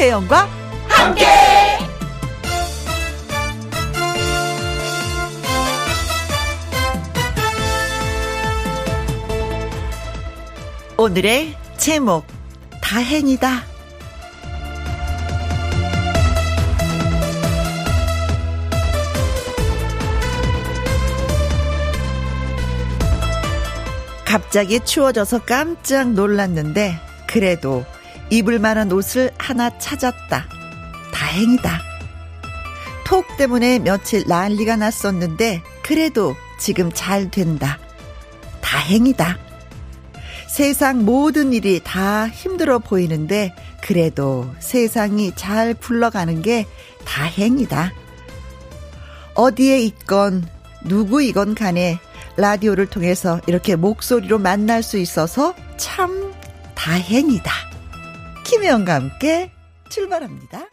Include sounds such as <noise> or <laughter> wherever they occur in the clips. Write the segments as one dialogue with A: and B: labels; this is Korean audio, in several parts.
A: 김혜영과 함께. 오늘의 제목 다행이다. 갑자기 추워져서 깜짝 놀랐는데 그래도 입을 만한 옷을 하나 찾았다. 다행이다. 톡 때문에 며칠 난리가 났었는데 그래도 지금 잘 된다. 다행이다. 세상 모든 일이 다 힘들어 보이는데 그래도 세상이 잘 굴러가는 게 다행이다. 어디에 있건 누구이건 간에 라디오를 통해서 이렇게 목소리로 만날 수 있어서 참 다행이다. 김혜영과 함께 출발합니다.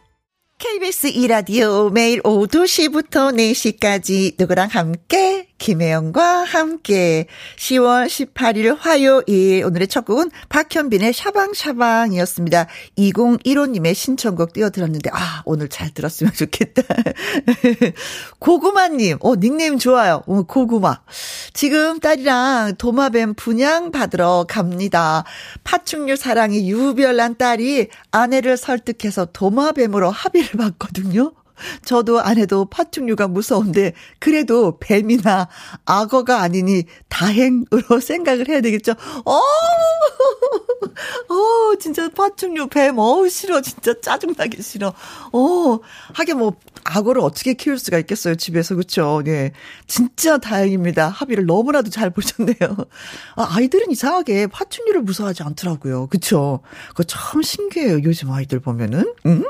A: KBS 2라디오 매일 오후 2시부터 4시까지 누구랑 함께 김혜영과 함께 10월 18일 화요일 오늘의 첫 곡은 박현빈의 샤방샤방이었습니다. 2015님의 신청곡 띄워드렸는데 아 오늘 잘 들었으면 좋겠다. <laughs> 고구마님 어 닉네임 좋아요. 어, 고구마 지금 딸이랑 도마뱀 분양 받으러 갑니다. 파충류 사랑이 유별난 딸이 아내를 설득해서 도마뱀으로 합의를 봤거든요. 저도 아내도 파충류가 무서운데 그래도 뱀이나 악어가 아니니 다행으로 <laughs> 생각을 해야 되겠죠. 어, <laughs> 어, 진짜 파충류 뱀, 어우, 싫어. 진짜 짜증나게 싫어. 어, 하긴 뭐, 악어를 어떻게 키울 수가 있겠어요, 집에서. 그쵸? 네. 진짜 다행입니다. 합의를 너무나도 잘 보셨네요. 아, 아이들은 이상하게 파충류를 무서워하지 않더라고요. 그쵸? 그거 참 신기해요. 요즘 아이들 보면은. 음?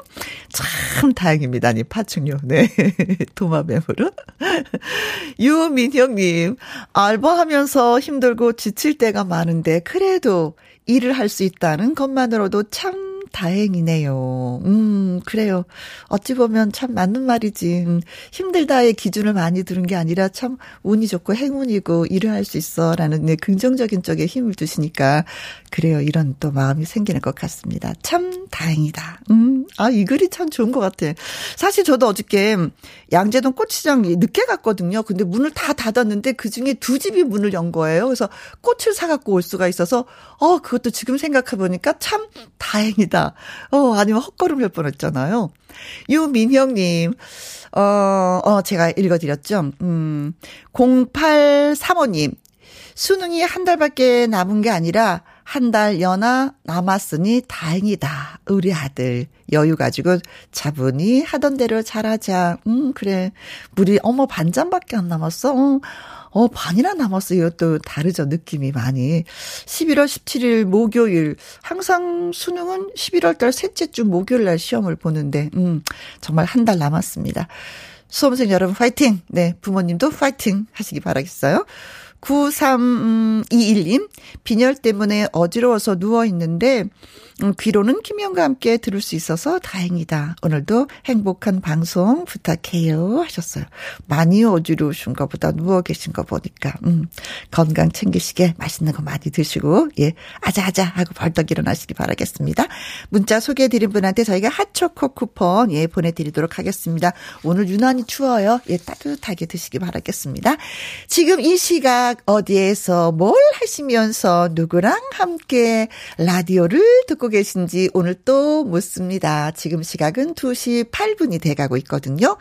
A: 참 다행입니다. 아니, 파충류. 네. <laughs> 도마뱀으로. <laughs> 유민형님, 알바하면서 힘들고 지칠 때가 많은데, 그래도 일을 할 수 있다는 것만으로도 참 다행이네요. 음, 그래요. 어찌 보면 참 맞는 말이지. 음, 힘들다의 기준을 많이 두는 게 아니라 참 운이 좋고 행운이고 일을 할 수 있어. 라는 네, 긍정적인 쪽에 힘을 두시니까. 그래요. 이런 또 마음이 생기는 것 같습니다. 참 다행이다. 음, 아, 이 글이 참 좋은 것 같아. 사실 저도 어저께 양재동 꽃시장 늦게 갔거든요. 근데 문을 다 닫았는데 그 중에 두 집이 문을 연 거예요. 그래서 꽃을 사갖고 올 수가 있어서, 어, 그것도 지금 생각해보니까 참 다행이다. 다 어, 아니면 헛걸음 할 뻔했잖아요. 유민형님, 어, 어, 제가 읽어드렸죠. 음, 0835님, 수능이 한 달밖에 남은 게 아니라 한 달 연하 남았으니 다행이다. 우리 아들 여유 가지고 차분히 하던 대로 잘하자. 음 그래. 우리 어머 반잔밖에 안 남았어. 어. 어, 반이나 남았어요. 이것도 다르죠. 느낌이 많이. 11월 17일 목요일. 항상 수능은 11월 달 셋째 주 목요일 날 시험을 보는데, 음, 정말 한 달 남았습니다. 수험생 여러분 파이팅! 네, 부모님도 파이팅 하시기 바라겠어요. 9321님, 빈혈 때문에 어지러워서 누워있는데, 음, 귀로는 김영과 함께 들을 수 있어서 다행이다. 오늘도 행복한 방송 부탁해요. 하셨어요. 많이 어지러우신 것보다 누워 계신 거 보니까, 음, 건강 챙기시게 맛있는 거 많이 드시고, 예, 아자아자 하고 벌떡 일어나시기 바라겠습니다. 문자 소개해드린 분한테 저희가 핫초코 쿠폰, 예, 보내드리도록 하겠습니다. 오늘 유난히 추워요. 예, 따뜻하게 드시기 바라겠습니다. 지금 이 시각 어디에서 뭘 하시면서 누구랑 함께 라디오를 듣고 계신지 오늘 또 묻습니다. 지금 시각은 2시 8분이 돼가고 있거든요.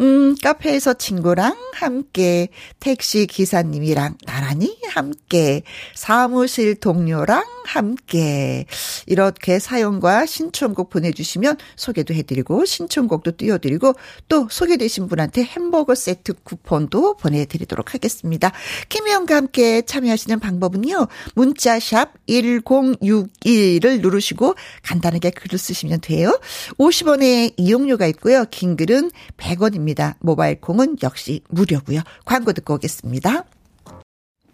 A: 음, 카페에서 친구랑 함께, 택시 기사님이랑 나란히 함께, 사무실 동료랑 함께, 이렇게 사연과 신청곡 보내주시면 소개도 해드리고, 신청곡도 띄워드리고, 또 소개되신 분한테 햄버거 세트 쿠폰도 보내드리도록 하겠습니다. 김혜영과 함께 참여하시는 방법은요, 문자샵 1061을 누르 누르시고 간단하게 글을 쓰시면 돼요. 50원의 이용료가 있고요. 긴 글은 100원입니다. 모바일 콩은 역시 무료고요. 광고 듣고 오겠습니다.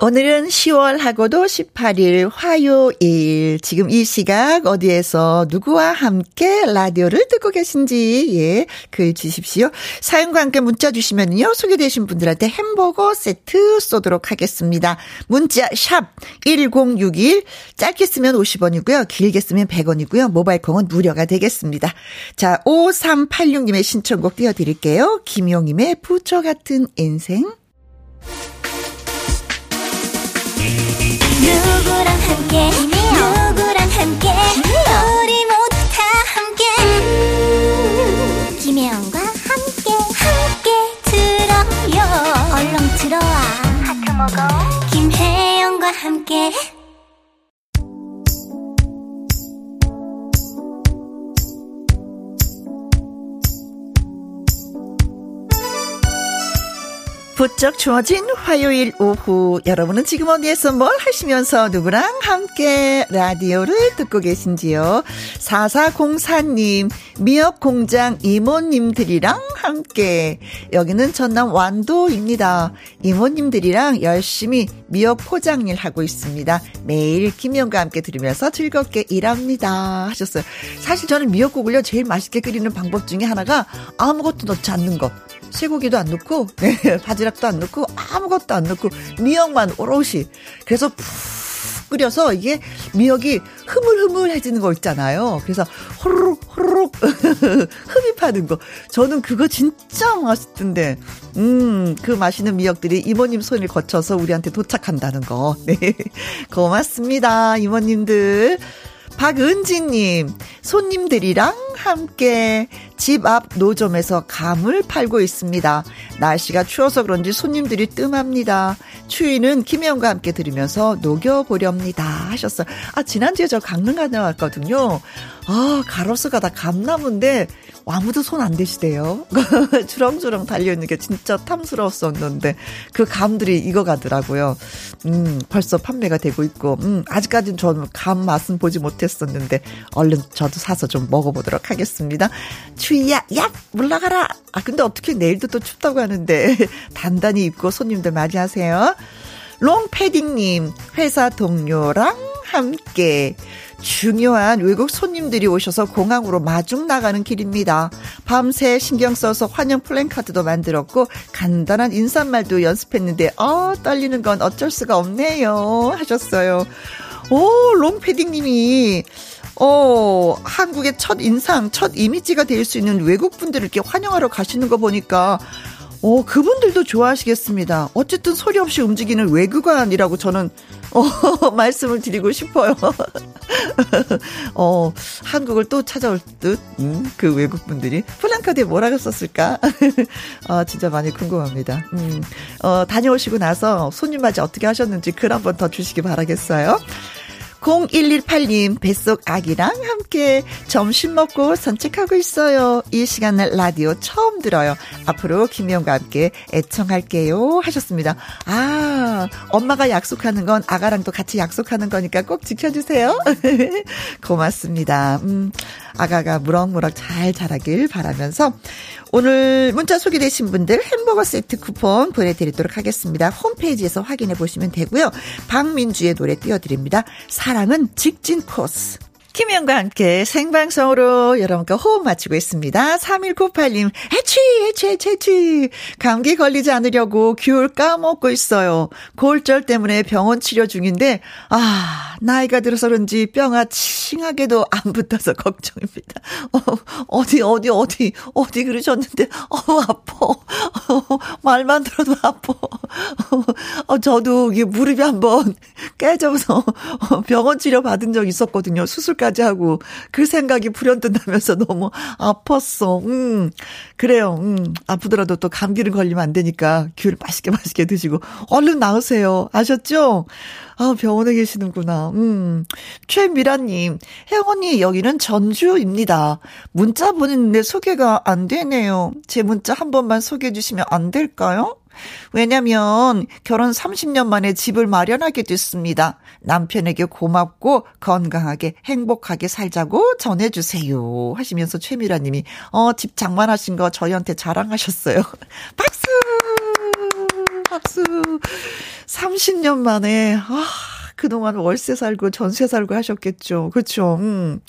A: 오늘은 10월하고도 18일 화요일. 지금 이 시각 어디에서 누구와 함께 라디오를 듣고 계신지, 예, 글 주십시오. 사연과 함께 문자 주시면요. 소개되신 분들한테 햄버거 세트 쏘도록 하겠습니다. 문자, 샵, 1061. 짧게 쓰면 50원이고요. 길게 쓰면 100원이고요. 모바일 콩은 무료가 되겠습니다. 자, 5386님의 신청곡 띄워드릴게요. 김용임의 부처 같은 인생. 함께 누구랑 함께 우리 모두 다 함께. 음, 김혜영과 함께 함께 들어요. 얼렁 들어와. 하트 먹어. 김혜영과 함께 부쩍 추워진 화요일 오후. 여러분은 지금 어디에서 뭘 하시면서 누구랑 함께 라디오를 듣고 계신지요? 4404님 미역공장 이모님들이랑 함께. 여기는 전남 완도입니다. 이모님들이랑 열심히 미역 포장일 하고 있습니다. 매일 김영과 함께 들으면서 즐겁게 일합니다. 하셨어요. 사실 저는 미역국을요 제일 맛있게 끓이는 방법 중에 하나가 아무것도 넣지 않는 것 쇠고기도 안 넣고 <laughs> 네, 바지락도 안 넣고 아무것도 안 넣고 미역만 오롯이 그래서 푹 끓여서 이게 미역이 흐물흐물해지는 거 있잖아요. 그래서 호로록 호로록 <laughs> 흡입하는 거. 저는 그거 진짜 맛있던데. 음, 그 맛있는 미역들이 이모님 손을 거쳐서 우리한테 도착한다는 거. 네. <laughs> 고맙습니다. 이모님들. 박은지님, 손님들이랑 함께 집 앞 노점에서 감을 팔고 있습니다. 날씨가 추워서 그런지 손님들이 뜸합니다. 추위는 김혜영과 함께 들으면서 녹여보렵니다. 하셨어요. 아, 지난주에 저 강릉 다녀왔거든요. 아, 가로수가 다 감나무인데 아무도 손 안 대시대요. <laughs> 주렁주렁 달려있는 게 진짜 탐스러웠었는데 그 감들이 익어가더라고요. 음, 벌써 판매가 되고 있고, 음, 아직까지는 저는 감 맛은 보지 못했었는데 얼른 저도 사서 좀 먹어보도록 하겠습니다. 추위야, 야, 물러가라! 아, 근데 어떻게 내일도 또 춥다고 하는데 <laughs> 단단히 입고 손님들 맞이하세요. 롱패딩님, 회사 동료랑 함께 중요한 외국 손님들이 오셔서 공항으로 마중 나가는 길입니다. 밤새 신경 써서 환영 플랜카드도 만들었고 간단한 인사말도 연습했는데 어 떨리는 건 어쩔 수가 없네요 하셨어요. 오 롱패딩님이 어, 한국의 첫 인상, 첫 이미지가 될 수 있는 외국 분들을 이렇게 환영하러 가시는 거 보니까 어, 그분들도 좋아하시겠습니다. 어쨌든 소리 없이 움직이는 외국관이라고 저는, 어, <laughs> 말씀을 드리고 싶어요. <laughs> 어, 한국을 또 찾아올 듯, 음, 그 외국분들이. 플랜카드에 뭐라고 썼을까? <laughs> 아, 진짜 많이 궁금합니다. 음, 어, 다녀오시고 나서 손님 맞이 어떻게 하셨는지 글 한번 더 주시기 바라겠어요. 0118님 뱃속 아기랑 함께 점심 먹고 산책하고 있어요. 이 시간을 라디오 처음 들어요. 앞으로 김희영과 함께 애청할게요. 하셨습니다. 아, 엄마가 약속하는 건 아가랑도 같이 약속하는 거니까 꼭 지켜주세요. <laughs> 고맙습니다. 음, 아가가 무럭무럭 잘 자라길 바라면서 오늘 문자 소개되신 분들 햄버거 세트 쿠폰 보내드리도록 하겠습니다. 홈페이지에서 확인해 보시면 되고요. 박민주의 노래 띄워드립니다. 사랑은 직진 코스. 김현과 함께 생방송으로 여러분과 호흡 맞추고 있습니다. 3198님, 해취, 해취, 해취, 해취. 감기 걸리지 않으려고 귤 까먹고 있어요. 골절 때문에 병원 치료 중인데, 아, 나이가 들어서 그런지 뼈가 칭하게도 안 붙어서 <laughs> 걱정입니다. 어, 디 어디, 어디, 어디 그러셨는데, 어, 아파. 어, <laughs> 말만 들어도 아파. 어, 저도 이게 무릎이 한번 <laughs> 깨져서 병원 치료 받은 적 있었거든요. 수술 수술까지 하고 그 생각이 불현듯 나면서 <laughs> 너무 아팠어. 음. 그래요. 음. 아프더라도 또 감기를 걸리면 안 되니까 귤 맛있게 맛있게 드시고 얼른 나으세요. 아셨죠? 아, 병원에 계시는구나. 음. 최미라 님, 혜영 언니, 여기는 전주입니다. 문자 보냈는데 소개가 안 되네요. 제 문자 한 번만 소개해 주시면 안 될까요? 왜냐면 결혼 30년 만에 집을 마련하게 됐습니다. 남편에게 고맙고 건강하게 행복하게 살자고 전해주세요. 하시면서 최미라 님이, 어, 집 장만하신 거 저희한테 자랑하셨어요. <laughs> 박수! 박수! 30년 만에, 아, 그동안 월세 살고 전세 살고 하셨겠죠. 그렇죠. 음.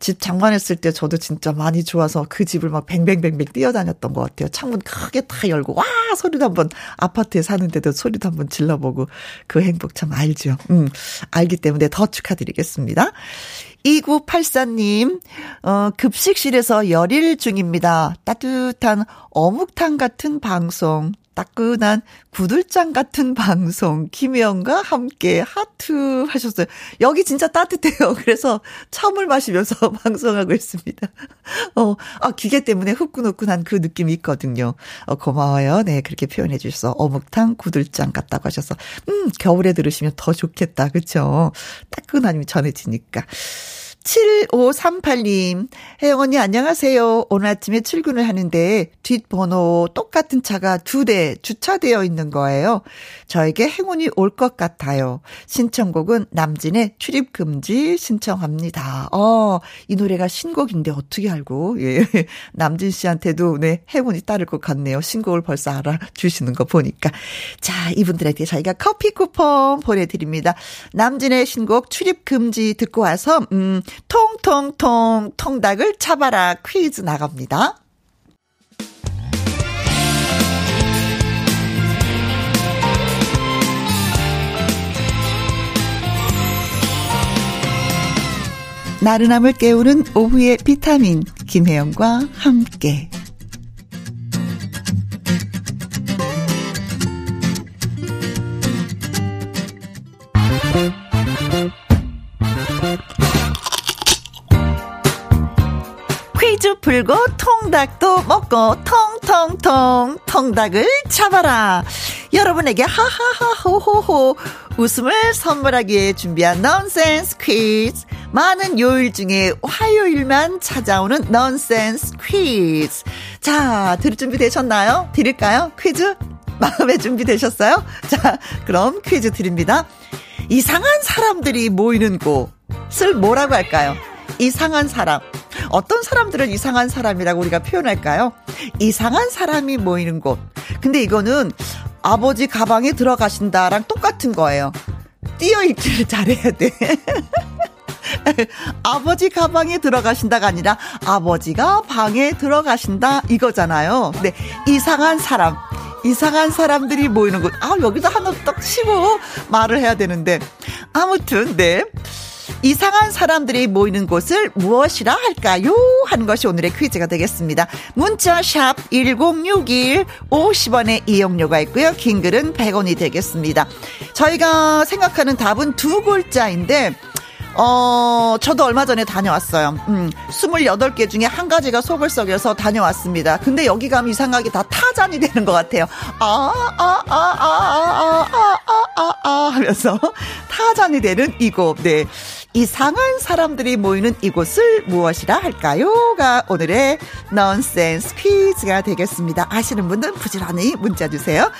A: 집 장만했을 때 저도 진짜 많이 좋아서 그 집을 막 뱅뱅뱅뱅 뛰어다녔던 것 같아요. 창문 크게 다 열고 와 소리도 한번 아파트에 사는데도 소리도 한번 질러보고 그 행복 참 알죠. 음 알기 때문에 더 축하드리겠습니다. 2984님, 어, 급식실에서 열일 중입니다. 따뜻한 어묵탕 같은 방송. 따끈한 구들장 같은 방송 김혜영과 함께 하트 하셨어요. 여기 진짜 따뜻해요. <laughs> 그래서 참을 마시면서 <laughs> 방송하고 있습니다. 어, 아 기계 때문에 후끈후끈한 그 느낌이 있거든요. 어, 고마워요. 네 그렇게 표현해 주셔서 어묵탕 구들장 같다고 하셔서 음 겨울에 들으시면 더 좋겠다. 그렇죠? 따끈함이 전해지니까. 7538님, 혜영 언니 안녕하세요. 오늘 아침에 출근을 하는데 뒷번호 똑같은 차가 두 대 주차되어 있는 거예요. 저에게 행운이 올 것 같아요. 신청곡은 남진의 출입금지 신청합니다. 어, 이 노래가 신곡인데 어떻게 알고, 예. <laughs> 남진 씨한테도 네, 행운이 따를 것 같네요. 신곡을 벌써 알아주시는 거 보니까. 자, 이분들에게 저희가 커피 쿠폰 보내드립니다. 남진의 신곡 출입금지 듣고 와서, 음, 통통통 통닭을 잡아라 퀴즈 나갑니다. 나른함을 깨우는 오후의 비타민 김혜영과 함께 퀴즈 풀고 통닭도 먹고 통통통 통닭을 잡아라. 여러분에게 하하하호호호 웃음을 선물하기 위해 준비한 넌센스 퀴즈. 많은 요일 중에 화요일만 찾아오는 넌센스 퀴즈. 자, 들을 준비 되셨나요? 드릴까요? 퀴즈? 마음에 준비 되셨어요? 자, 그럼 퀴즈 드립니다. 이상한 사람들이 모이는 곳을 뭐라고 할까요? 이상한 사람. 어떤 사람들을 이상한 사람이라고 우리가 표현할까요? 이상한 사람이 모이는 곳. 근데 이거는 아버지 가방에 들어가신다랑 똑같은 거예요. 뛰어 있기를 잘해야 돼. <laughs> 아버지 가방에 들어가신다가 아니라 아버지가 방에 들어가신다 이거잖아요. 근데 이상한 사람. 이상한 사람들이 모이는 곳. 아, 여기도 하나 딱 치고 말을 해야 되는데. 아무튼, 네. 이상한 사람들이 모이는 곳을 무엇이라 할까요? 하는 것이 오늘의 퀴즈가 되겠습니다. 문자 샵 1061, 50원의 이용료가 있고요. 긴 글은 100원이 되겠습니다. 저희가 생각하는 답은 두 글자인데 어, 저도 얼마 전에 다녀왔어요. 음, 28개 중에 한 가지가 속을 썩여서 다녀왔습니다. 근데 여기 가면 이상하게 다 타잔이 되는 것 같아요. 아, 아, 아, 아, 아, 아, 아, 아, 아, 하면서 <laughs> 타잔이 되는 이곳. 네. 이상한 사람들이 모이는 이곳을 무엇이라 할까요?가 오늘의 넌센스 퀴즈가 되겠습니다. 아시는 분들 부지런히 문자 주세요.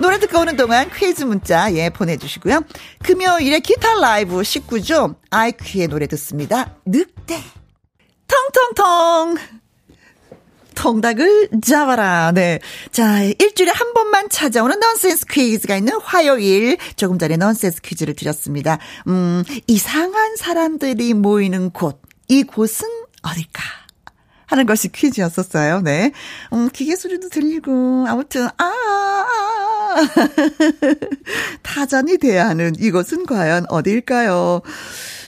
A: 노래 듣고 오는 동안 퀴즈 문자 예 보내주시고요. 금요일에 기타 라이브 19조 아이큐의 노래 듣습니다. 늑대 텅텅텅 통닭을 잡아라. 네. 자, 일주일에 한 번만 찾아오는 넌센스 퀴즈가 있는 화요일. 조금 전에 넌센스 퀴즈를 드렸습니다. 음, 이상한 사람들이 모이는 곳. 이 곳은 어딜까? 하는 것이 퀴즈였었어요. 네. 음, 기계 소리도 들리고, 아무튼, 아, 아, 아. <laughs> 타잔이 돼야 하는 이곳은 과연 어디일까요?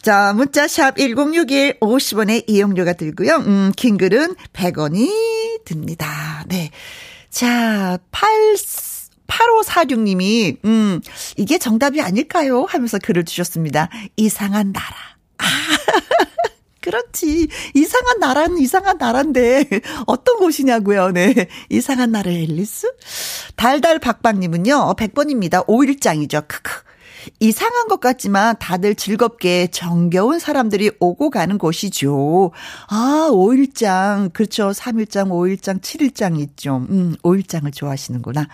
A: 자, 문자샵 1061 50원의 이용료가 들고요. 음, 긴 글은 100원이 듭니다. 네. 자, 8 8546님이, 음, 이게 정답이 아닐까요? 하면서 글을 주셨습니다. 이상한 나라. 아, <laughs> 그렇지. 이상한 나라는 이상한 나라인데, <laughs> 어떤 곳이냐고요, 네. 이상한 나라 앨리스? 달달 박박님은요, 100번입니다. 5일장이죠. 크크. 이상한 것 같지만 다들 즐겁게 정겨운 사람들이 오고 가는 곳이죠. 아, 5일장. 그렇죠. 3일장, 5일장, 7일장 있죠. 음, 5일장을 좋아하시는구나.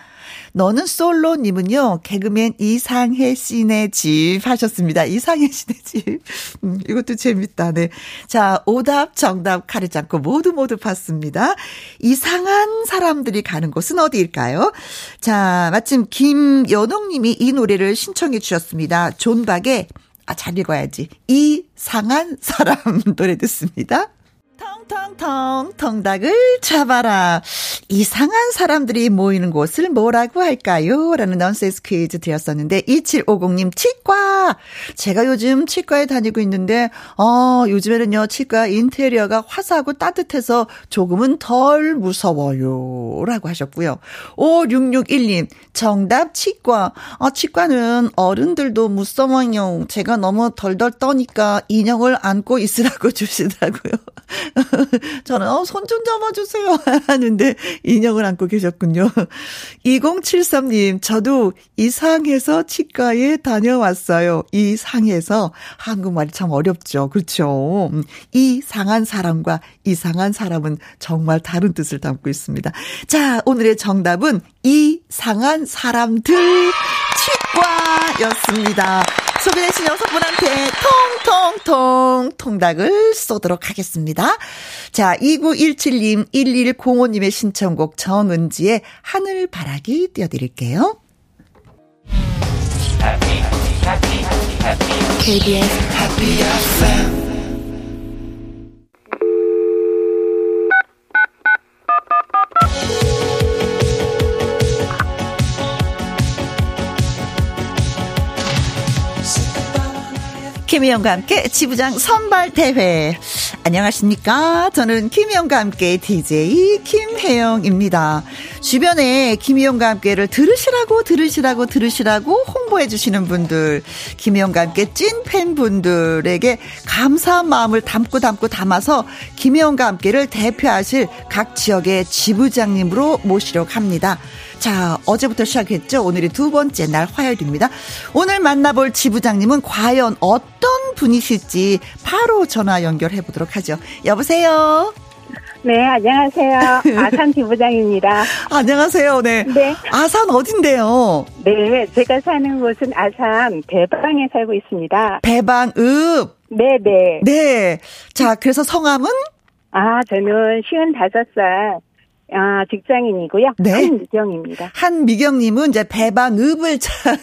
A: 너는 솔로님은요, 개그맨 이상해 씨네 집 하셨습니다. 이상해 씨네 집. 음, 이것도 재밌다. 네. 자, 오답, 정답 가리지 않고 모두 모두 봤습니다. 이상한 사람들이 가는 곳은 어디일까요? 자, 마침 김연옥님이 이 노래를 신청해 주셨습니다. 존박의 아, 잘 읽어야지. 이상한 사람 <laughs> 노래 듣습니다. 텅텅텅 통닭을 잡아라. 이상한 사람들이 모이는 곳을 뭐라고 할까요? 라는 넌센스 퀴즈 드렸었는데 2750님 치과. 제가 요즘 치과에 다니고 있는데 어, 요즘에는요. 치과 인테리어가 화사하고 따뜻해서 조금은 덜 무서워요. 라고 하셨고요. 5661님 정답 치과. 어, 치과는 어른들도 무서워요. 제가 너무 덜덜 떠니까 인형을 안고 있으라고 <laughs> 주시더라고요. <laughs> 저는 어, 손 좀 잡아주세요. <laughs> 하는데 인형을 안고 계셨군요. <laughs> 2073님, 저도 이상해서 치과에 다녀왔어요. 이상해서 한국말이 참 어렵죠. 그렇죠. 이상한 사람과 이상한 사람은 정말 다른 뜻을 담고 있습니다. 자, 오늘의 정답은 이상한 사람들 치과였습니다. 소개되신 여섯 분한테 통통통 통닭을 쏘도록 하겠습니다. 자, 2917님, 1105님의 신청곡 정은지의 하늘바라기 띄워드릴게요. KBS Happy FM 김희영과 함께 지부장 선발 대회. 안녕하십니까. 저는 김희영과 함께 DJ 김혜영입니다. 주변에 김희영과 함께를 들으시라고, 들으시라고, 들으시라고 홍보해 주시는 분들, 김희영과 함께 찐 팬분들에게 감사한 마음을 담고 담고 담아서 김희영과 함께를 대표하실 각 지역의 지부장님으로 모시려고 합니다. 자, 어제부터 시작했죠. 오늘이 두 번째 날 화요일입니다. 오늘 만나볼 지부장님은 과연 어떤 분이실지 바로 전화 연결해 보도록 하죠. 여보세요?
B: 네, 안녕하세요. <laughs> 아산 지부장입니다.
A: 안녕하세요. 네. 네. 아산 어딘데요?
B: 네, 제가 사는 곳은 아산 배방에 살고 있습니다.
A: 배방읍.
B: 네, 네.
A: 네. 자, 그래서 성함은?
B: 아, 저는 55살 아, 직장인이고요. 네. 한미경입니다.
A: 한미경님은 이제 배방읍을 차. <laughs>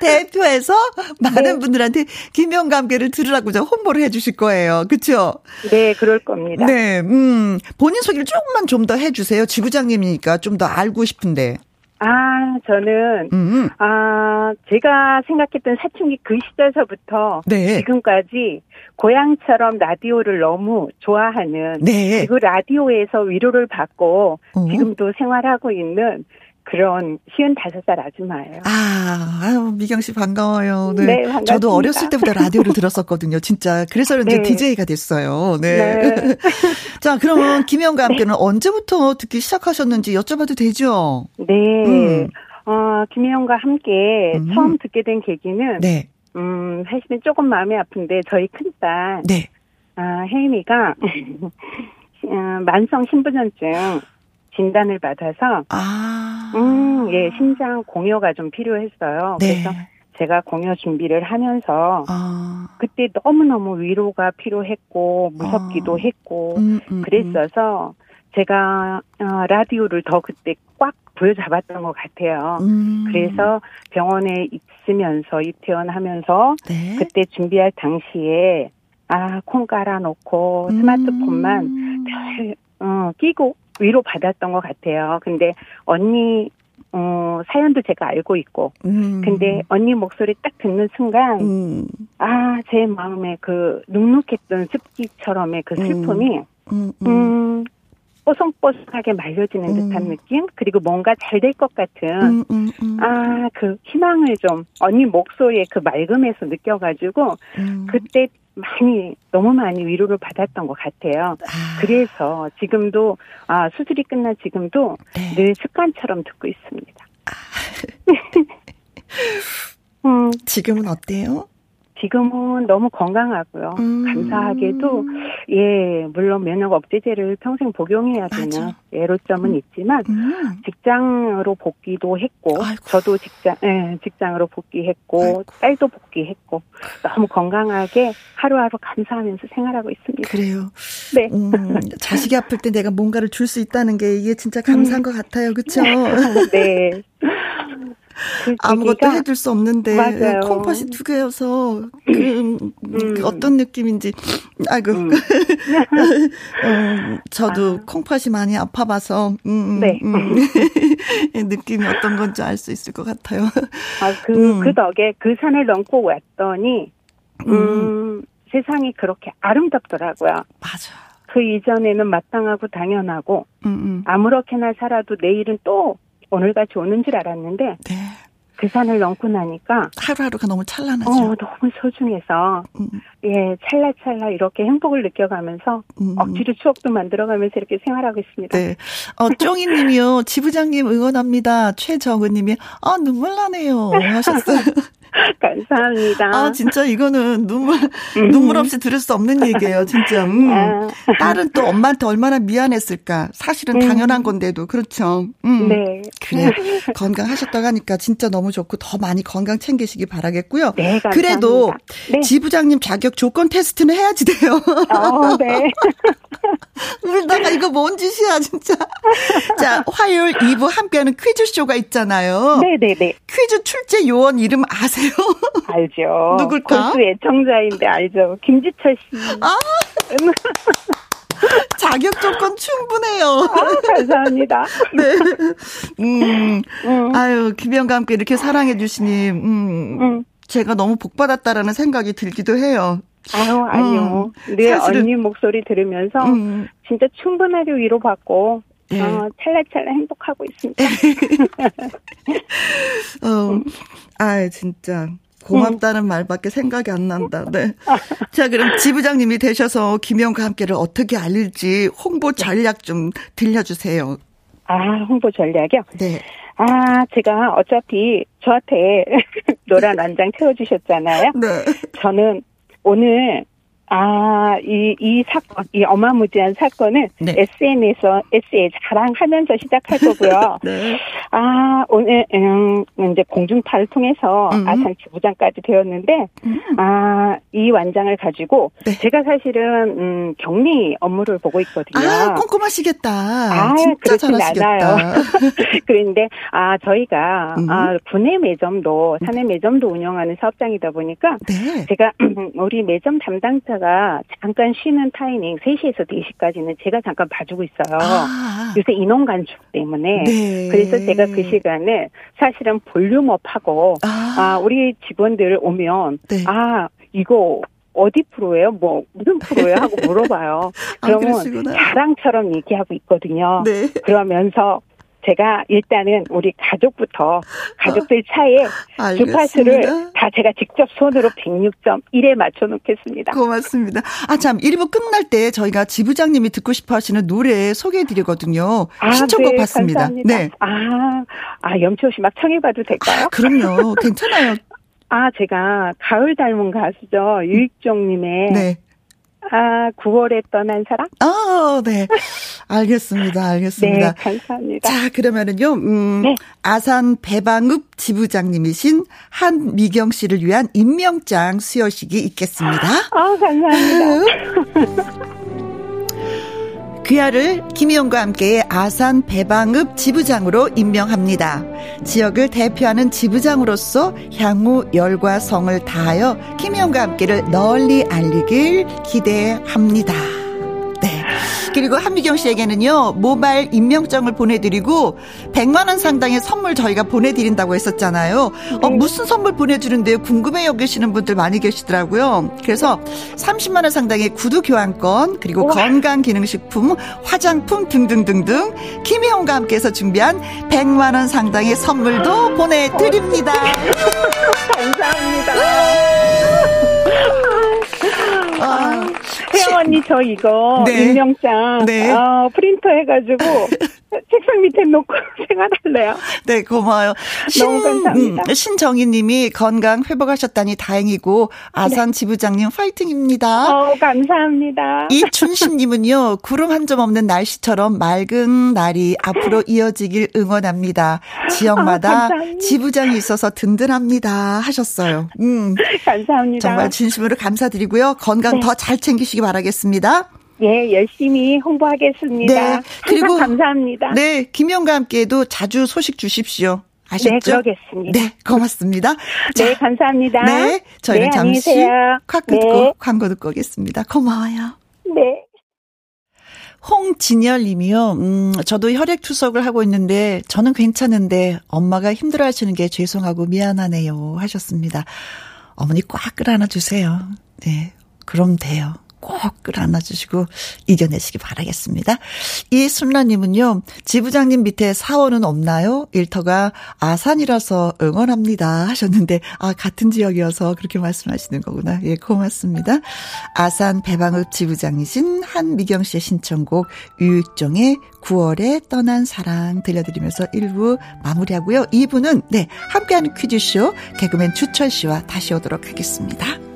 A: 대표해서 많은 네. 분들한테 김영과 함께를 들으라고 저 홍보를 해 주실 거예요. 그렇죠?
B: 네, 그럴 겁니다.
A: 네. 음. 본인 소개를 조금만 좀 더 해 주세요. 지부장님이니까 좀 더 알고 싶은데.
B: 아, 저는, 음. 아, 제가 생각했던 사춘기 그 시절서부터 네. 지금까지 고향처럼 라디오를 너무 좋아하는 네. 그 라디오에서 위로를 받고 어. 지금도 생활하고 있는 그런 쉬운 다섯 살 아줌마예요.
A: 아, 아유, 미경 씨 반가워요. 네. 네 반갑습니다. 저도 어렸을 때부터 라디오를 들었었거든요. 진짜. 그래서 이제 네. DJ가 됐어요. 네. 네. <laughs> 자, 그러면 김영과 함께는 언제부터 듣기 시작하셨는지 여쭤봐도 되죠?
B: 네. 음. 어, 김혜영과 함께 음. 처음 듣게 된 계기는 네. 음, 사실은 조금 마음이 아픈데 저희 큰딸 네. 아, 혜임이가 <laughs> 어, 만성 신부전증 진단을 받아서 아. 음, 예, 심장 공여가 좀 필요했어요. 네. 그래서 제가 공여 준비를 하면서 아. 그때 너무너무 위로가 필요했고 무섭기도 아. 했고 음, 음, 음. 그랬어서 제가 어, 라디오를 더 그때 꽉 부여잡았던 것 같아요. 음. 그래서 병원에 있으면서 입퇴원하면서 네. 그때 준비할 당시에 아 콩 깔아놓고 스마트폰만 음. 별 어, 끼고 위로 받았던 것 같아요. 근데 언니 어, 사연도 제가 알고 있고. 음. 근데 언니 목소리 딱 듣는 순간, 음. 아, 제 마음에 그 눅눅했던 습기처럼의 그 슬픔이, 음, 음. 음 뽀송뽀송하게 말려지는 음. 듯한 느낌? 그리고 뭔가 잘 될 것 같은, 아, 그 희망을 좀, 언니 목소리에 그 맑음에서 느껴가지고, 그때 많이 너무 많이 위로를 받았던 것 같아요. 아. 그래서 지금도 아 수술이 끝난 지금도 네. 늘 습관처럼 듣고 있습니다. 아. <laughs>
A: 음. 지금은 어때요?
B: 지금은 너무 건강하고요. 음. 감사하게도 예 물론 면역 억제제를 평생 복용해야 되는 맞아. 예로점은 음. 있지만 음. 직장으로 복귀도 했고 아이고. 저도 직장 예 직장으로 복귀했고 아이고. 딸도 복귀했고 너무 건강하게 하루하루 감사하면서 생활하고 있습니다.
A: 그래요. 네. 음, 자식이 아플 때 내가 뭔가를 줄 수 있다는 게 이게 진짜 감사한 음. 것 같아요. 그렇죠? <laughs>
B: 네.
A: 그 아무것도 해줄 수 없는데 맞아요. 콩팥이 두 개여서 그, 음. 그 어떤 느낌인지 아이고 음. <laughs> 어, 저도 아. 콩팥이 많이 아파봐서 음, 음 네. 음. <laughs> 느낌이 어떤 건지 알 수 있을 것 같아요.
B: 아그그 음. 그 덕에 그 산을 넘고 왔더니 음, 세상이 그렇게 아름답더라고요.
A: 맞아.
B: 그 이전에는 마땅하고 당연하고 아무렇게나 살아도 내일은 또 오늘같이 오는 줄 알았는데 네. 그 산을 넘고 나니까
A: 하루하루가 너무 찬란하죠.
B: 어, 너무 소중해서 음. 예 찰나찰나 이렇게 행복을 느껴가면서 음. 억지로 추억도 만들어가면서 이렇게 생활하고 있습니다.
A: 네. 어 쫑이님이요 지부장님 응원합니다. 최정은님이 아 눈물 나네요 하셨어요. <laughs>
B: 감사합니다.
A: 아, 진짜 이거는 눈물, 음. 눈물 없이 들을 수 없는 얘기예요, 진짜. 음. 아. 딸은 또 엄마한테 얼마나 미안했을까. 사실은 음. 당연한 건데도, 그렇죠. 음. 네. 그래. 건강하셨다고 하니까 진짜 너무 좋고 더 많이 건강 챙기시기 바라겠고요. 네, 감사합니다. 그래도 네. 지부장님 자격 조건 테스트는 해야지 돼요.
B: 어, 네. <laughs>
A: 울다가 이거 뭔 짓이야, 진짜. 자, 화요일 2부 함께하는 퀴즈쇼가 있잖아요.
B: 네네네. 네, 네.
A: 퀴즈 출제 요원 이름 아세요? <laughs>
B: 알죠.
A: 누굴까?
B: 골수 애청자인데 알죠. 김지철 씨. 아! <laughs>
A: 자격 조건 충분해요.
B: 아, 감사합니다.
A: 네. 음, 음. 아유, 김영과 함께 이렇게 사랑해주시니, 음, 음. 제가 너무 복받았다라는 생각이 들기도 해요.
B: 아유, 아니요. 음, 늘 사실은, 언니 목소리 들으면서 음. 진짜 충분하게 위로받고 네. 어, 찰나찰나 행복하고 있습니다. <laughs>
A: 어, 아, 진짜. 고맙다는 음. 말밖에 생각이 안 난다. 네. 자, 그럼 지부장님이 되셔서 김영과 함께를 어떻게 알릴지 홍보 전략 좀 들려주세요.
B: 아, 홍보 전략이요?
A: 네.
B: 아, 제가 어차피 저한테 노란 완장 채워주셨잖아요.
A: 네.
B: 저는 오늘 아, 이, 이 사건, 이 어마무지한 사건은 네. SNS에서, SNS에 자랑하면서 시작할 거고요. <laughs> 네. 아, 오늘, 음, 이제 공중파를 통해서 음. 아산 지부장까지 되었는데, 음. 아, 이 완장을 가지고, 네. 제가 사실은, 음, 격리 업무를 보고 있거든요.
A: 아, 꼼꼼하시겠다. 아, 그렇진 않아요. <laughs>
B: 그런데, 아, 저희가, 음. 아, 군내 매점도, 사내 매점도 운영하는 사업장이다 보니까, 네. 제가, 우리 매점 담당자 회사가 잠깐 쉬는 타이밍 3시에서 4시까지는 제가 잠깐 봐주고 있어요. 아. 요새 인원 간축 때문에. 네. 그래서 제가 그 시간에 사실은 볼륨업하고 아, 아 우리 직원들 오면 네. 아 이거 어디 프로예요? 뭐 무슨 프로예요? 하고 물어봐요. <laughs> 아, 그러면 아, 자랑처럼 얘기하고 있거든요. 네. 그러면서 제가 일단은 우리 가족부터 가족들 차에 주파수를 다 제가 직접 손으로 106.1에 맞춰 놓겠습니다.
A: 고맙습니다. 아, 참, 1부 끝날 때 저희가 지부장님이 듣고 싶어 하시는 노래 소개해 드리거든요. 아, 신청곡 네, 받습니다. 감사합니다. 네.
B: 아, 아, 염치 없이 막 청해 봐도 될까요? 아,
A: 그럼요. 괜찮아요. <laughs>
B: 아, 제가 가을 닮은 가수죠. 유익종님의 네. 아, 9월에 떠난 사람?
A: 아, 네. 알겠습니다. 알겠습니다.
B: 네, 감사합니다.
A: 자, 그러면은요, 음, 네. 아산 배방읍 지부장님이신 한미경 씨를 위한 임명장 수여식이 있겠습니다.
B: 아, 감사합니다. <laughs>
A: 그야를 김희영과 함께 아산 배방읍 지부장으로 임명합니다. 지역을 대표하는 지부장으로서 향후 열과 성을 다하여 김희영과 함께를 널리 알리길 기대합니다. 그리고 한미경 씨에게는요, 모바일 임명장을 보내드리고, 100만원 상당의 선물 저희가 보내드린다고 했었잖아요. 어, 네. 무슨 선물 보내주는데요? 궁금해 여기시는 분들 많이 계시더라고요. 그래서 30만원 상당의 구두 교환권, 그리고 건강기능식품, 화장품 등등등등, 김혜영과 함께해서 준비한 100만원 상당의 선물도 보내드립니다. <laughs>
B: 감사합니다. 아, 혜영 언니 저 이거 네. 임명장 네. 어, 프린터 해가지고 <laughs> 책상 밑에 놓고 <laughs> 생활할래요.
A: 네, 고마워요.
B: 신, 너무 감사합니다.
A: 음, 신정희 님이 건강 회복하셨다니 다행이고, 아산 네. 지부장님 화이팅입니다.
B: 어, 감사합니다.
A: 이춘심 님은요, 구름 한 점 없는 날씨처럼 맑은 날이 앞으로 이어지길 응원합니다. 지역마다 아, 지부장이 있어서 든든합니다. 하셨어요.
B: 음. 감사합니다.
A: 정말 진심으로 감사드리고요. 건강 네. 더잘 챙기시기 바라겠습니다.
B: 예, 열심히 홍보하겠습니다. 네. 그리고 감사합니다.
A: 네, 김영과 함께도 자주 소식 주십시오. 아셨죠?
B: 네, 그러겠습니다.
A: 네, 고맙습니다.
B: 자, 네, 감사합니다.
A: 네, 저희는 네, 잠시 콱 듣고 네. 광고 듣고 오겠습니다. 고마워요.
B: 네.
A: 홍진열 님이요, 음, 저도 혈액 투석을 하고 있는데, 저는 괜찮은데, 엄마가 힘들어 하시는 게 죄송하고 미안하네요. 하셨습니다. 어머니 꽉 끌어안아 주세요. 네, 그럼 돼요. 꼭 끌어안아주시고 이겨내시기 바라겠습니다. 이순라님은요, 지부장님 밑에 사원은 없나요? 일터가 아산이라서 응원합니다. 하셨는데, 아, 같은 지역이어서 그렇게 말씀하시는 거구나. 예, 고맙습니다. 아산 배방읍 지부장이신 한미경 씨의 신청곡, 유익종의 9월에 떠난 사랑 들려드리면서 1부 마무리하고요. 2부는, 네, 함께하는 퀴즈쇼, 개그맨 주철 씨와 다시 오도록 하겠습니다.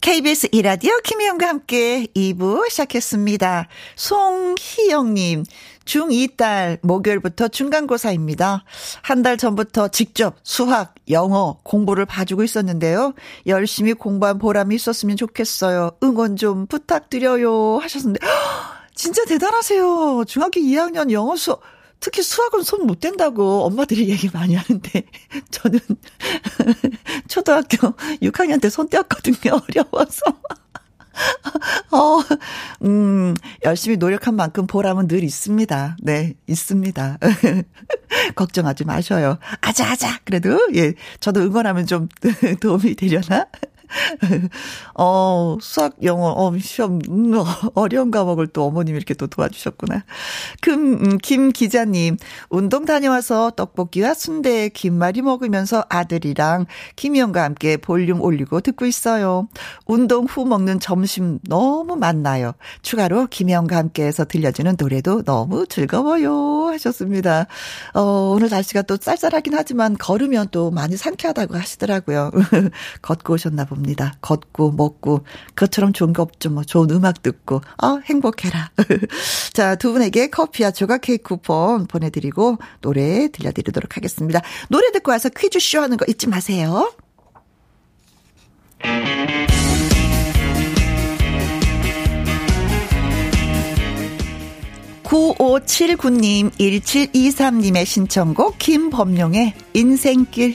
A: KBS 이라디오 김희영과 함께 2부 시작했습니다. 송희영님, 중2 딸 목요일부터 중간고사입니다. 한 달 전부터 직접 수학, 영어 공부를 봐주고 있었는데요. 열심히 공부한 보람이 있었으면 좋겠어요. 응원 좀 부탁드려요. 하셨는데, <gasps> 진짜 대단하세요. 중학교 2학년 영어 수업. 특히 수학은 손 못 댄다고 엄마들이 얘기 많이 하는데 <laughs> 저는 <laughs> 초등학교 6학년 때 손 떼었거든요. <laughs> 어려워서. 어, 음, 열심히 노력한 만큼 보람은 늘 있습니다. 네, 있습니다. 걱정하지 마셔요. 아자, 아자. 그래도, 예, 저도 응원하면 좀 도움이 되려나? <laughs> 어, 수학, 영어, 어, 시험, 음, 어려운 과목을 또 어머님이 이렇게 또 도와주셨구나. 금, 음, 김 기자님, 운동 다녀와서 떡볶이와 순대, 김말이 먹으면서 아들이랑 김희영과 함께 볼륨 올리고 듣고 있어요. 운동 후 먹는 점심 너무 맛나요. 추가로 김희영과 함께 해서 들려주는 노래도 너무 즐거워요. 하셨습니다. 어, 오늘 날씨가 또 쌀쌀하긴 하지만 걸으면 또 많이 상쾌하다고 하시더라고요. <laughs> 걷고 오셨나 봅니다. 겁니다. 걷고 먹고 그것처럼 좋은 거 없죠. 뭐 좋은 음악 듣고 아 행복해라. <laughs> 자, 두 분에게 커피와 조각 케이크 쿠폰 보내드리고 노래 들려드리도록 하겠습니다. 노래 듣고 와서 퀴즈 쇼 하는 거 잊지 마세요. 9579님, 1723님의 신청곡 김범용의 인생길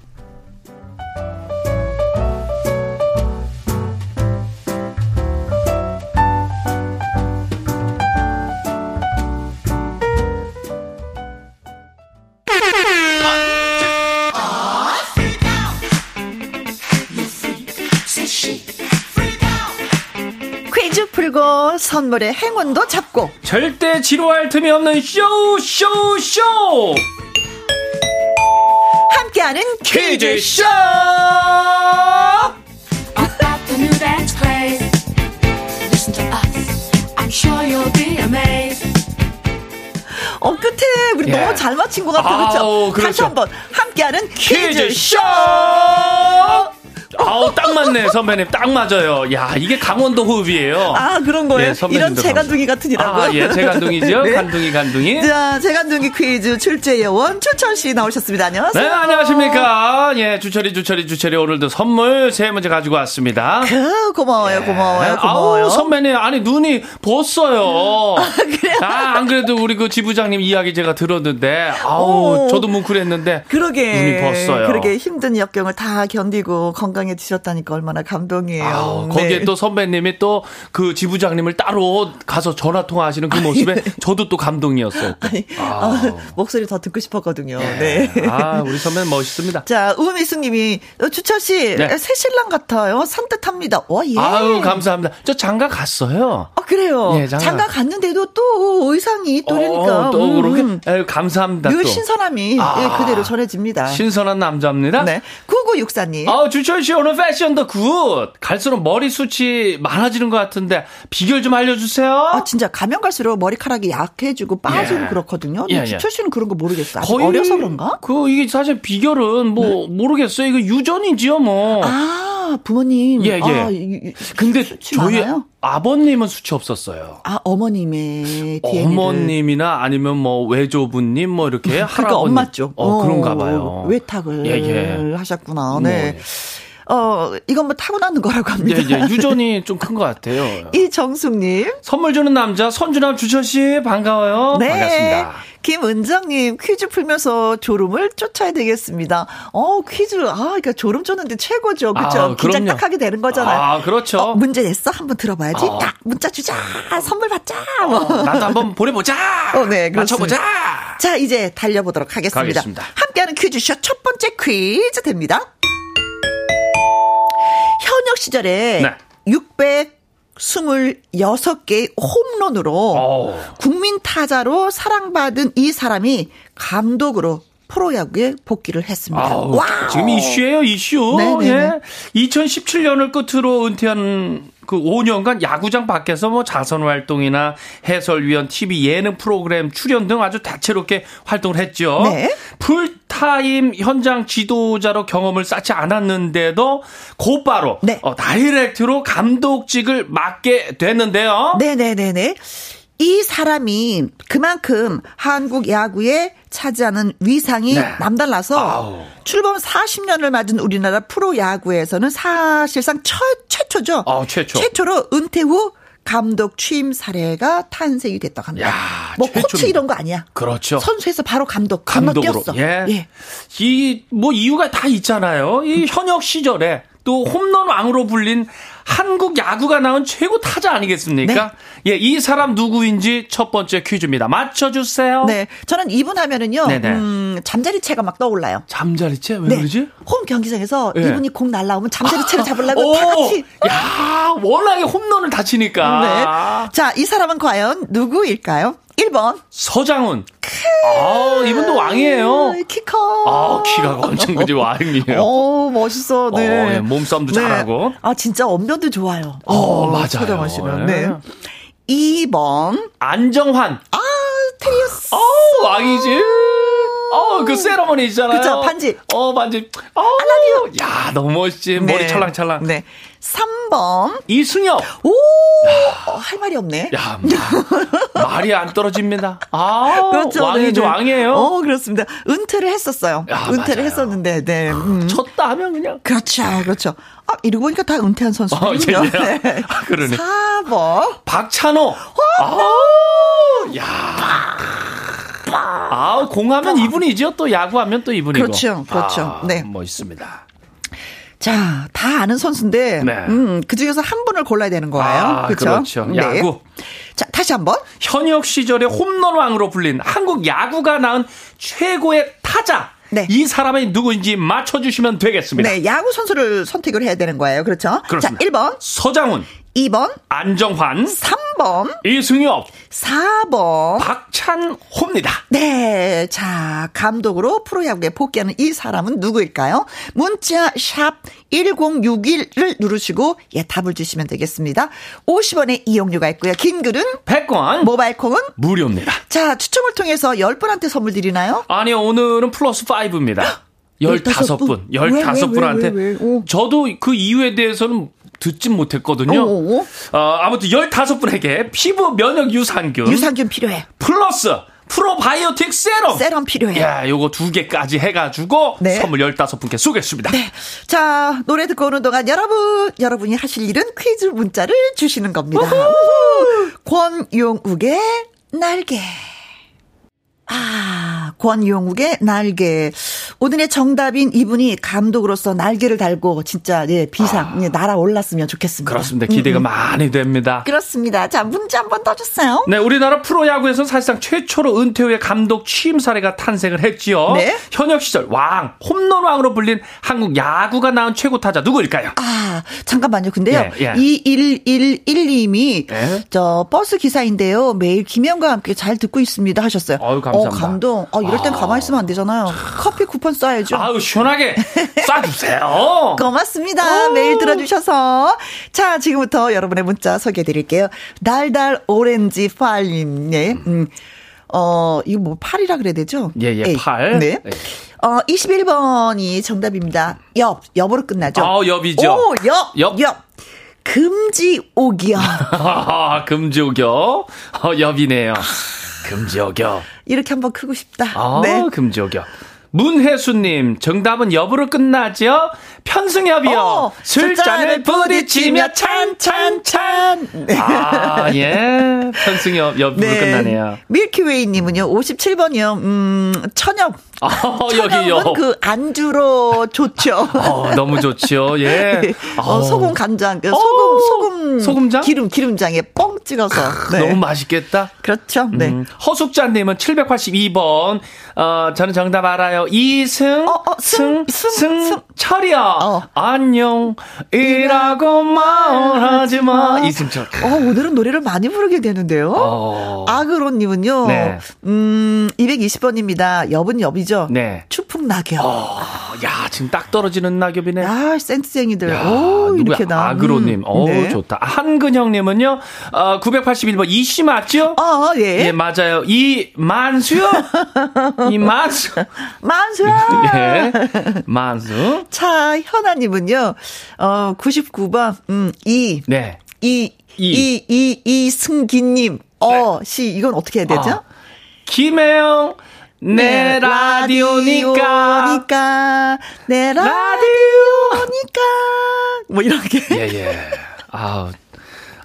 A: 풀고 선물의 행운도 잡고
C: 절대 지루할 틈이 없는 쇼 쇼 쇼
A: 함께하는 퀴즈쇼 어 끝에 우리 예. 너무 잘 맞힌 것 같아 그렇죠? 그렇죠? 다시 한번 함께하는 퀴즈쇼, 퀴즈쇼!
C: 아우 딱 맞네 선배님 딱 맞아요. 야 이게 강원도 호흡이에요.
A: 아 그런 거예요. 예, 이런 재간둥이 같으니라고.
C: 아, 예 재간둥이죠. <laughs> 네. 간둥이 간둥이.
A: 자 재간둥이 퀴즈 출제 요원 추철 씨 나오셨습니다. 안녕하세요.
C: 네 안녕하십니까. 예 주철이 주철이 주철이 오늘도 선물 세 문제 가지고 왔습니다.
A: 그 고마워요 예. 고마워요 고마워요.
C: 아우 선배님 아니 눈이 부었어요.
A: 아 그래요?
C: 아 안 그래도 우리 그 지부장님 이야기 제가 들었는데 아우 오. 저도 뭉클했는데 그러게 눈이 부었어요.
A: 그러게 힘든 역경을 다 견디고 건강 에 해주셨다니까 얼마나 감동이에요. 아우,
C: 거기에 네. 또 선배님이 또 그 지부장님을 따로 가서 전화 통화하시는 그 모습에 저도 또 감동이었어요. 아니,
A: 아, 목소리 더 듣고 싶었거든요. 네.
C: 네. 아, 우리 선배는 멋있습니다.
A: 자, 우미숙님이 어, 주철 씨, 네. 새 신랑 같아요. 산뜻합니다. 와, 예.
C: 아유, 감사합니다. 저 장가 갔어요.
A: 아, 그래요? 예, 장가. 장가 갔는데도 또 의상이 또 그러니까.
C: 어, 또 음, 그렇게? 음. 아유, 감사합니다.
A: 늘 신선함이 아, 예, 그대로 전해집니다.
C: 신선한 남자입니다. 네.
A: 9964님.
C: 아, 주철 씨 오늘 패션도 good. 갈수록 머리 숱이 많아지는 것 같은데 비결 좀 알려주세요.
A: 아 진짜 가면 갈수록 머리카락이 약해지고 빠지고 예. 그렇거든요. 근데 예, 예. 주철 씨는 그런 거 모르겠어요. 거의 어려서 그런가?
C: 그 이게 사실 비결은 뭐 네? 모르겠어요. 이거 유전이지요 뭐.
A: 아 부모님.
C: 예예. 예. 아, 근데 저희 많아요? 아버님은 숱이 없었어요.
A: 아 어머님의
C: DNA를. 어머님이나 아니면 뭐 외조부님 뭐 이렇게 그러니까 할아버님.
A: 엄마 쪽.
C: 어, 어, 그런가 봐요.
A: 외탁을 예, 예. 하셨구나. 네. 뭐, 어, 이건 뭐 타고나는 거라고 합니다.
C: 예, 예. 유전이 좀 큰 것 같아요. <laughs>
A: 이정숙님.
C: 선물 주는 남자, 선주남 주철씨, 반가워요. 네. 반갑습니다.
A: 김은정님, 퀴즈 풀면서 졸음을 쫓아야 되겠습니다. 어, 퀴즈, 아, 그러니까 졸음 쫓는데 최고죠. 그쵸? 아, 긴장 딱 하게 되는 거잖아요.
C: 아, 그렇죠.
A: 어, 문제 냈어? 한번 들어봐야지. 아. 딱, 문자 주자. 선물 받자. 뭐.
C: 어, 나도 한번 <laughs> 보내보자. 어, 네. 맞춰보자.
A: 자, 이제 달려보도록 하겠습니다. 가겠습니다. 함께하는 퀴즈쇼 첫 번째 퀴즈 됩니다. 시절에 네. 626개의 홈런으로 오. 어. 국민 타자로 사랑받은 이 사람이 감독으로 프로야구에 복귀를 했습니다. 아우,
C: 지금 이슈예요, 이슈. 네네네. 예. 2017년을 끝으로 은퇴한 그 5년간 야구장 밖에서 뭐 자선 활동이나 해설위원, TV 예능 프로그램 출연 등 아주 다채롭게 활동을 했죠. 네. 풀타임 현장 지도자로 경험을 쌓지 않았는데도 곧바로 네. 어, direct로 감독직을 맡게 됐는데요.
A: 네네네네. 이 사람이 그만큼 한국 야구에 차지하는 위상이 네. 남달라서 아우. 출범 40년을 맞은 우리나라 프로 야구에서는 사실상 처, 최초죠.
C: 아, 최초.
A: 최초로 은퇴 후 감독 취임 사례가 탄생이 됐다고 합니다. 야, 뭐 최초입니다. 코치 이런 거 아니야.
C: 그렇죠.
A: 선수에서 바로 감독
C: 감독으로. 예. 예. 이 뭐 이유가 다 있잖아요. 이 현역 시절에 또 홈런 왕으로 불린 한국 야구가 나온 최고 타자 아니겠습니까? 네. 예, 이 사람 누구인지 첫 번째 퀴즈입니다. 맞춰주세요.
A: 네. 저는 이분 하면은요, 음, 잠자리채가 막 떠올라요.
C: 잠자리채? 왜 네. 그러지?
A: 홈 경기장에서 네. 이분이 공 날라오면 잠자리채를 잡으려고 다 같이.
C: 야 워낙에 홈런을 다치니까. 네.
A: 자, 이 사람은 과연 누구일까요? 1번.
C: 서장훈. 아, 이분도 왕이에요.
A: 키 커.
C: 아, 키가 엄청 그지 왕이에요. <laughs>
A: 어, 멋있어. 네. 어,
C: 네. 몸싸움도 네. 잘하고.
A: 아, 진짜 언변도 좋아요.
C: 어, 어 맞아요.
A: 서장훈 씨는. 네. 2번.
C: 안정환.
A: 아, 테리우스.
C: 어, 왕이지. 어, 그 세러머니 있잖아요.
A: 그쵸, 반지.
C: 어, 반지. 어, 야, 너무 멋있지. 네. 머리 찰랑찰랑.
A: 네. 3번.
C: 이승엽.
A: 오! 어, 할 말이 없네.
C: 야, 마, 말이 안 떨어집니다. 아, 그렇죠. 왕이죠, 네네. 왕이에요.
A: 어, 그렇습니다. 은퇴를 했었어요. 야, 은퇴를 맞아요. 했었는데, 네.
C: 음. 쳤다 하면 그냥.
A: 그렇죠, 그렇죠. 아, 이러고 보니까 다 은퇴한 선수들이요. 어, 네.
C: 아, 그러네.
A: 4번.
C: 박찬호. 아, 야. 아, 공하면 이분이죠. 또 야구하면 또 이분이고.
A: 그렇죠, 그렇죠.
C: 아, 네. 멋있습니다.
A: 자, 다 아는 선수인데, 네. 음, 그 중에서 한 분을 골라야 되는 거예요. 아, 그렇죠?
C: 그렇죠. 네. 야구.
A: 자, 다시 한 번.
C: 현역 시절에 홈런왕으로 불린 한국 야구가 낳은 최고의 타자. 네. 이 사람이 누구인지 맞춰주시면 되겠습니다.
A: 네, 야구 선수를 선택을 해야 되는 거예요. 그렇죠?
C: 그렇습니다.
A: 자, 1번.
C: 서장훈.
A: 2번
C: 안정환
A: 3번
C: 이승엽
A: 4번
C: 박찬호입니다.
A: 네. 자, 감독으로 프로야구에 복귀하는 이 사람은 누구일까요? 문자 샵 1061을 누르시고 예, 답을 주시면 되겠습니다. 50원의 이용료가 있고요. 긴 글은
C: 100원
A: 모바일 콩은
C: 무료입니다.
A: 자, 추첨을 통해서 10분한테 선물 드리나요?
C: 아니요. 오늘은 플러스 5입니다. 15분. 15분한테. 저도 그 이유에 대해서는 듣진 못했거든요. 어, 어, 아무튼 15분에게 피부 면역 유산균.
A: 유산균 필요해.
C: 플러스 프로바이오틱 세럼.
A: 세럼 필요해.
C: 야, 요거 두 개까지 해가지고 네. 선물 15분께 쏘겠습니다.
A: 네. 자, 노래 듣고 오는 동안 여러분, 여러분이 하실 일은 퀴즈 문자를 주시는 겁니다. 우후. 권용욱의 날개. 아, 권용욱의 날개. 오늘의 정답인 이분이 감독으로서 날개를 달고 진짜 예, 비상 아. 예, 날아올랐으면 좋겠습니다.
C: 그렇습니다. 기대가 음, 음. 많이 됩니다.
A: 그렇습니다. 자, 문제 한번 더 주세요.
C: 네, 우리나라 프로야구에서 사실상 최초로 은퇴 후에 감독 취임 사례가 탄생을 했지요. 네. 현역 시절 왕, 홈런 왕으로 불린 한국 야구가 낳은 최고 타자 누구일까요?
A: 아, 잠깐만요. 근데요. 예, 예. 2111님이 예? 저 버스 기사인데요. 매일 김영과 함께 잘 듣고 있습니다 하셨어요.
C: 어유 감사합니다.
A: 어, 감동. 어, 이럴 땐 아. 가만히 있으면 안 되잖아요. 커피 쿠폰 쏴야죠.
C: 아우, 시원하게 <laughs> 쏴주세요.
A: 고맙습니다. 오. 매일 들어주셔서. 자, 지금부터 여러분의 문자 소개해 드릴게요. 달달 오렌지 팔님, 네. 음. 어, 이거 뭐, 팔이라 그래야 되죠?
C: 예, 예, 팔.
A: 네. 네. 어, 21번이 정답입니다. 엽, 엽으로 끝나죠?
C: 어, 엽이죠.
A: 오, 엽, 엽. 엽. 금지옥이요. <laughs>
C: 금지옥이요. 어, 엽이네요. 금지어겨.
A: 이렇게 한번 크고 싶다.
C: 아, 네. 금지어겨. 문혜수님, 정답은 엽으로 끝나죠? 편승엽이요. 어, 술잔을 부딪히며 찬, 찬, 찬. 아, 예. 편승엽, 엽으로 네. 끝나네요.
A: 밀키웨이 님은요, 57번이요. 음, 천엽.
C: 아, 여기요.
A: 그 안주로 좋죠.
C: 어, 너무 좋죠. 예. <laughs>
A: 어, 소금 간장, 그 소금, 소금.
C: 소금장?
A: 기름, 기름장에 뻥 찍어서.
C: 네. 너무 맛있겠다.
A: 그렇죠. 네. 음,
C: 허숙자 님은 782번. 어, 저는 정답 알아요. 이승, 어, 어, 승, 승, 승, 승, 철이야. 어. 안녕, 이라고 말하지 마. 이승철.
A: 어, 오늘은 노래를 많이 부르게 되는데요. 어. 아그로님은요, 네. 음, 220번입니다. 엽은 엽이죠?
C: 네.
A: 추풍 낙엽.
C: 어, 야, 지금 딱 떨어지는 낙엽이네.
A: 아, 센스쟁이들. 야, 오, 이렇게 나.
C: 아그로님. 음. 어 네. 좋다. 한근형님은요, 어, 981번 이씨 맞죠?
A: 어, 예.
C: 예, 맞아요. 이 만수요? <laughs> 이 만수.
A: 만수. <laughs>
C: 예. 만수.
A: 자, 현아님은요, 어, 99번, 음, 이.
C: 네.
A: 이, 이, 이, 이, 이 승기님. 어, 네. 시, 이건 어떻게 해야 되죠? 어.
C: 김혜영. 내 네, 라디오니까. 라디오니까.
A: 내 라디오니까. 뭐 이렇게.
C: 예, 예. 아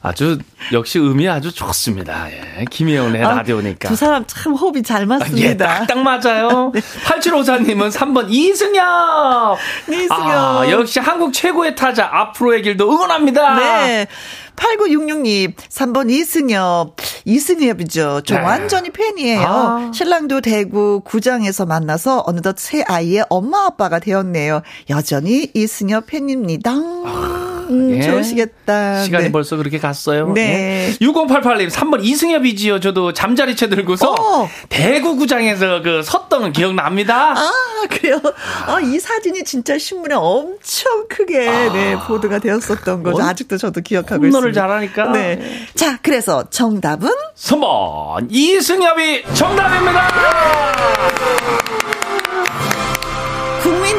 C: 아주 역시 음이 아주 좋습니다. 예. 김혜원의 아, 라디오니까.
A: 두 사람 참 호흡이 잘 맞습니다. 예,
C: 딱 딱 맞아요. <laughs> 네. 8754님은 3번 이승엽.
A: 이승엽. 아,
C: 역시 한국 최고의 타자 앞으로의 길도 응원합니다.
A: 네. 8966님, 3번 이승엽. 이승엽이죠. 저 네. 완전히 팬이에요. 아. 신랑도 대구 구장에서 만나서 어느덧 새 아이의 엄마 아빠가 되었네요. 여전히 이승엽 팬입니다. 아. 음, 예. 좋으시겠다.
C: 시간이 네. 벌써 그렇게 갔어요.
A: 네.
C: 예. 6088님, 3번 이승엽이지요. 저도 잠자리채 들고서 어. 대구구장에서 그 섰던 기억납니다.
A: 아, 그래요? 아, 이 사진이 진짜 신문에 엄청 크게 아. 네, 보도가 되었었던 거죠. 아직도 저도 기억하고 있습니다.
C: 홈런을 잘하니까.
A: 네. 자, 그래서 정답은?
C: 3번 이승엽이 정답입니다.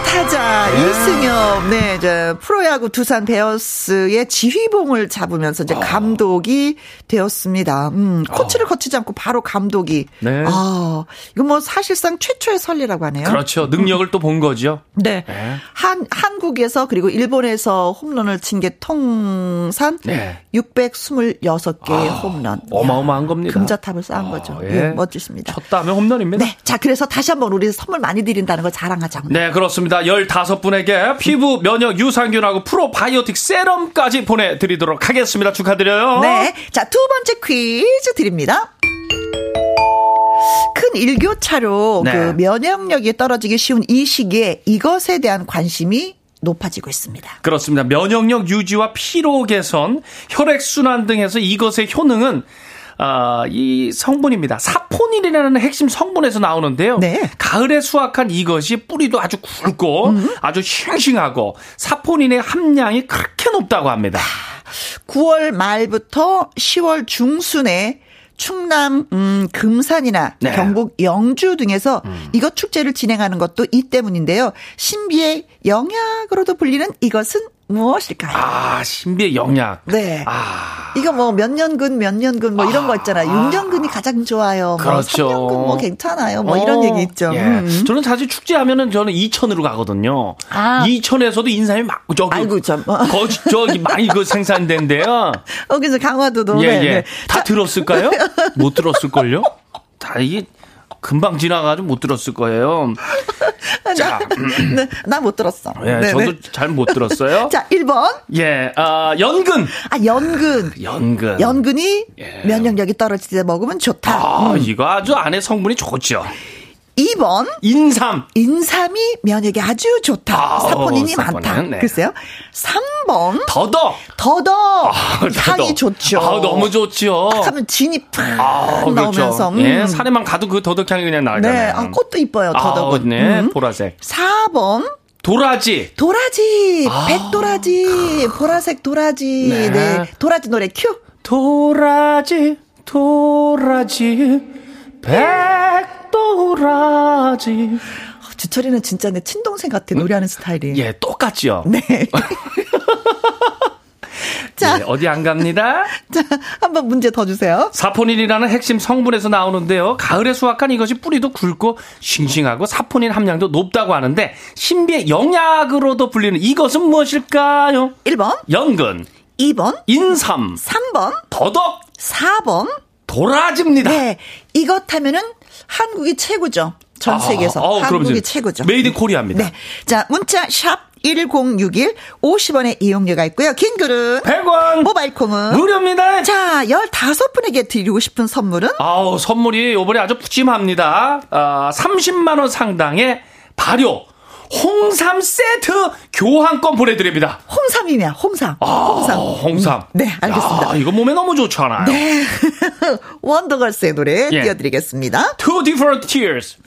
A: 타 타자 네. 이승엽, 네, 이제 프로야구 두산 베어스의 지휘봉을 잡으면서 이제 아. 감독이 되었습니다. 음, 코치를 아. 거치지 않고 바로 감독이. 네. 아, 이거 뭐 사실상 최초의 설례라고 하네요.
C: 그렇죠. 능력을 또본 거죠.
A: 네. 네. 한 한국에서 그리고 일본에서 홈런을 친 게 통산 네. 626개의 아, 홈런.
C: 어마어마한 겁니다.
A: 금자탑을 쌓은 아, 거죠. 예. 예, 멋지십니다.
C: 쳤다면 홈런입니다.
A: 네. 자, 그래서 다시 한번 우리 선물 많이 드린다는 걸 자랑하자고.
C: 네, 그렇습니다. 15분에게 피부 면역 유산균하고 프로바이오틱 세럼까지 보내드리도록 하겠습니다. 축하드려요.
A: 네. 자, 두 번째 퀴즈 드립니다. 큰 일교차로 네. 그 면역력이 떨어지기 쉬운 이 시기에 이것에 대한 관심이 높아지고 있습니다.
C: 그렇습니다. 면역력 유지와 피로 개선, 혈액 순환 등에서 이것의 효능은 어, 이 성분입니다. 사포닌이라는 핵심 성분에서 나오는데요. 네. 가을에 수확한 이것이 뿌리도 아주 굵고 음. 아주 싱싱하고 사포닌의 함량이 그렇게 높다고 합니다.
A: 9월 말부터 10월 중순에 충남 음, 금산이나 네. 경북 영주 등에서 음. 이것 축제를 진행하는 것도 이 때문인데요. 신비의 영약으로도 불리는 이것은 무엇일까요?
C: 아, 신비의 영약.
A: 네. 아. 이거 뭐 몇 년근, 몇 년근 뭐 이런 아. 거 있잖아요. 6년근이 가장 좋아요. 뭐 그렇죠. 뭐 3년근 뭐 괜찮아요. 뭐 어. 이런 얘기 있죠. 예.
C: 음. 저는 사실 축제하면은 저는 이천으로 가거든요. 아. 이천에서도 인삼이 막, 저기. 아이고, 참. 거, 저기 많이 그 생산된대요. <laughs>
A: 어, 그래서 강화도도.
C: 예, 네, 예. 네. 다 자. 들었을까요? 못 들었을걸요? 다 이게 금방 지나가지고 못 들었을 거예요. <laughs>
A: 자, 네, 나못 들었어.
C: 예, 네, 저도 잘 못 들었어요. <laughs>
A: 자, 1번.
C: 예, 아, 연근.
A: 아, 연근.
C: 연근.
A: 연근이 예. 면역력이 떨어질 때 먹으면 좋다.
C: 아, 음. 이거 아주 안에 성분이 좋죠.
A: 2번
C: 인삼.
A: 인삼이 면역에 아주 좋다. 아, 사포닌이 많다. 네. 글쎄요. 3번
C: 더덕.
A: 더덕. 아, 향이 좋죠.
C: 아, 너무 좋죠.
A: 딱 하면 진이 팍 아, 그렇죠. 나오면서
C: 그렇죠. 음. 예, 산에만 가도 그 더덕 향이 그냥 나잖아요. 네.
A: 아, 꽃도 이뻐요. 더덕은.
C: 아, 네. 음. 보라색.
A: 4번
C: 도라지.
A: 도라지. 아. 백도라지. 보라색 도라지. 네. 네. 도라지 노래 큐.
C: 도라지. 도라지. 백 도라지.
A: 주철이는 진짜 내 친동생 같아 노래하는 스타일이.
C: 예, 똑같죠.
A: 네. <laughs> <laughs>
C: 자, 네, 어디 안 갑니다. <laughs>
A: 자, 한번 문제 더 주세요.
C: 사포닌이라는 핵심 성분에서 나오는데요. 가을에 수확한 이것이 뿌리도 굵고 싱싱하고 사포닌 함량도 높다고 하는데 신비의 영약으로도 불리는 이것은 무엇일까요?
A: 1번
C: 연근
A: 2번
C: 인삼
A: 3번
C: 더덕
A: 4번
C: 도라지입니다.
A: 네. 이것 하면은 한국이 최고죠. 전 아, 세계에서. 아, 아, 한국이 최고죠.
C: made Korea입니다. 네.
A: 자, 문자 샵 1061, 50원의 이용료가 있고요. 긴 글은
C: 100원.
A: 모바일 콩은
C: 무료입니다.
A: 자, 15분에게 드리고 싶은 선물은?
C: 아우, 선물이 요번에 아주 푸짐합니다. 아, 30만 원 상당의 발효 홍삼 세트 교환권 보내드립니다.
A: 홍삼이냐, 홍삼.
C: 아, 홍삼. 홍삼.
A: 네, 알겠습니다.
C: 야, 이거 몸에 너무 좋잖아요.
A: 네. <laughs> 원더걸스의 노래 예. 띄워드리겠습니다.
C: Two Different Tears.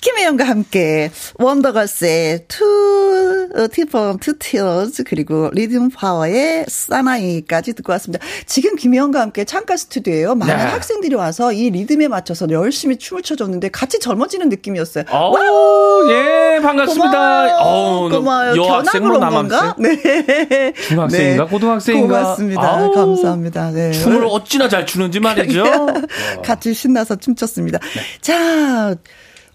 A: 김혜영과 함께 원더걸스의 Two Different Tears 그리고 리듬 파워의 사나이까지 듣고 왔습니다. 지금 김혜영과 함께 창가 스튜디오에요. 많은 네. 학생들이 와서 이 리듬에 맞춰서 열심히 춤을 춰줬는데 같이 젊어지는 느낌이었어요.
C: 오, 예, 반갑습니다.
A: 고마워요. 고마워요.
C: 여학생으로 남았어요?
A: 네.
C: 중학생인가 고등학생인가?
A: 고맙습니다. 아우, 감사합니다. 네.
C: 춤을 어찌나 잘 추는지 말이죠. <laughs>
A: 같이 신나서 춤췄습니다. 네. 자,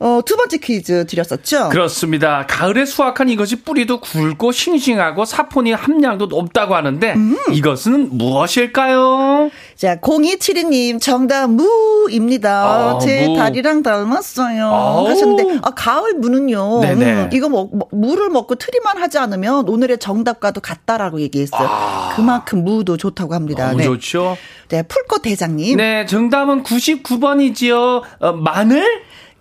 A: 어, 두 번째 퀴즈 드렸었죠?
C: 그렇습니다. 가을에 수확한 이것이 뿌리도 굵고 싱싱하고 사포닌 함량도 높다고 하는데 음. 이것은 무엇일까요?
A: 자, 0272님 정답 무입니다. 아, 제 무. 다리랑 닮았어요. 아 하셨는데 아, 가을 무는요. 음, 이거 먹, 무를 먹고 트리만 하지 않으면 오늘의 정답과도 같다라고 얘기했어요. 아. 그만큼 무도 좋다고 합니다.
C: 너무
A: 네.
C: 좋죠.
A: 네, 풀꽃 대장님.
C: 네, 정답은 99번이지요. 어, 마늘?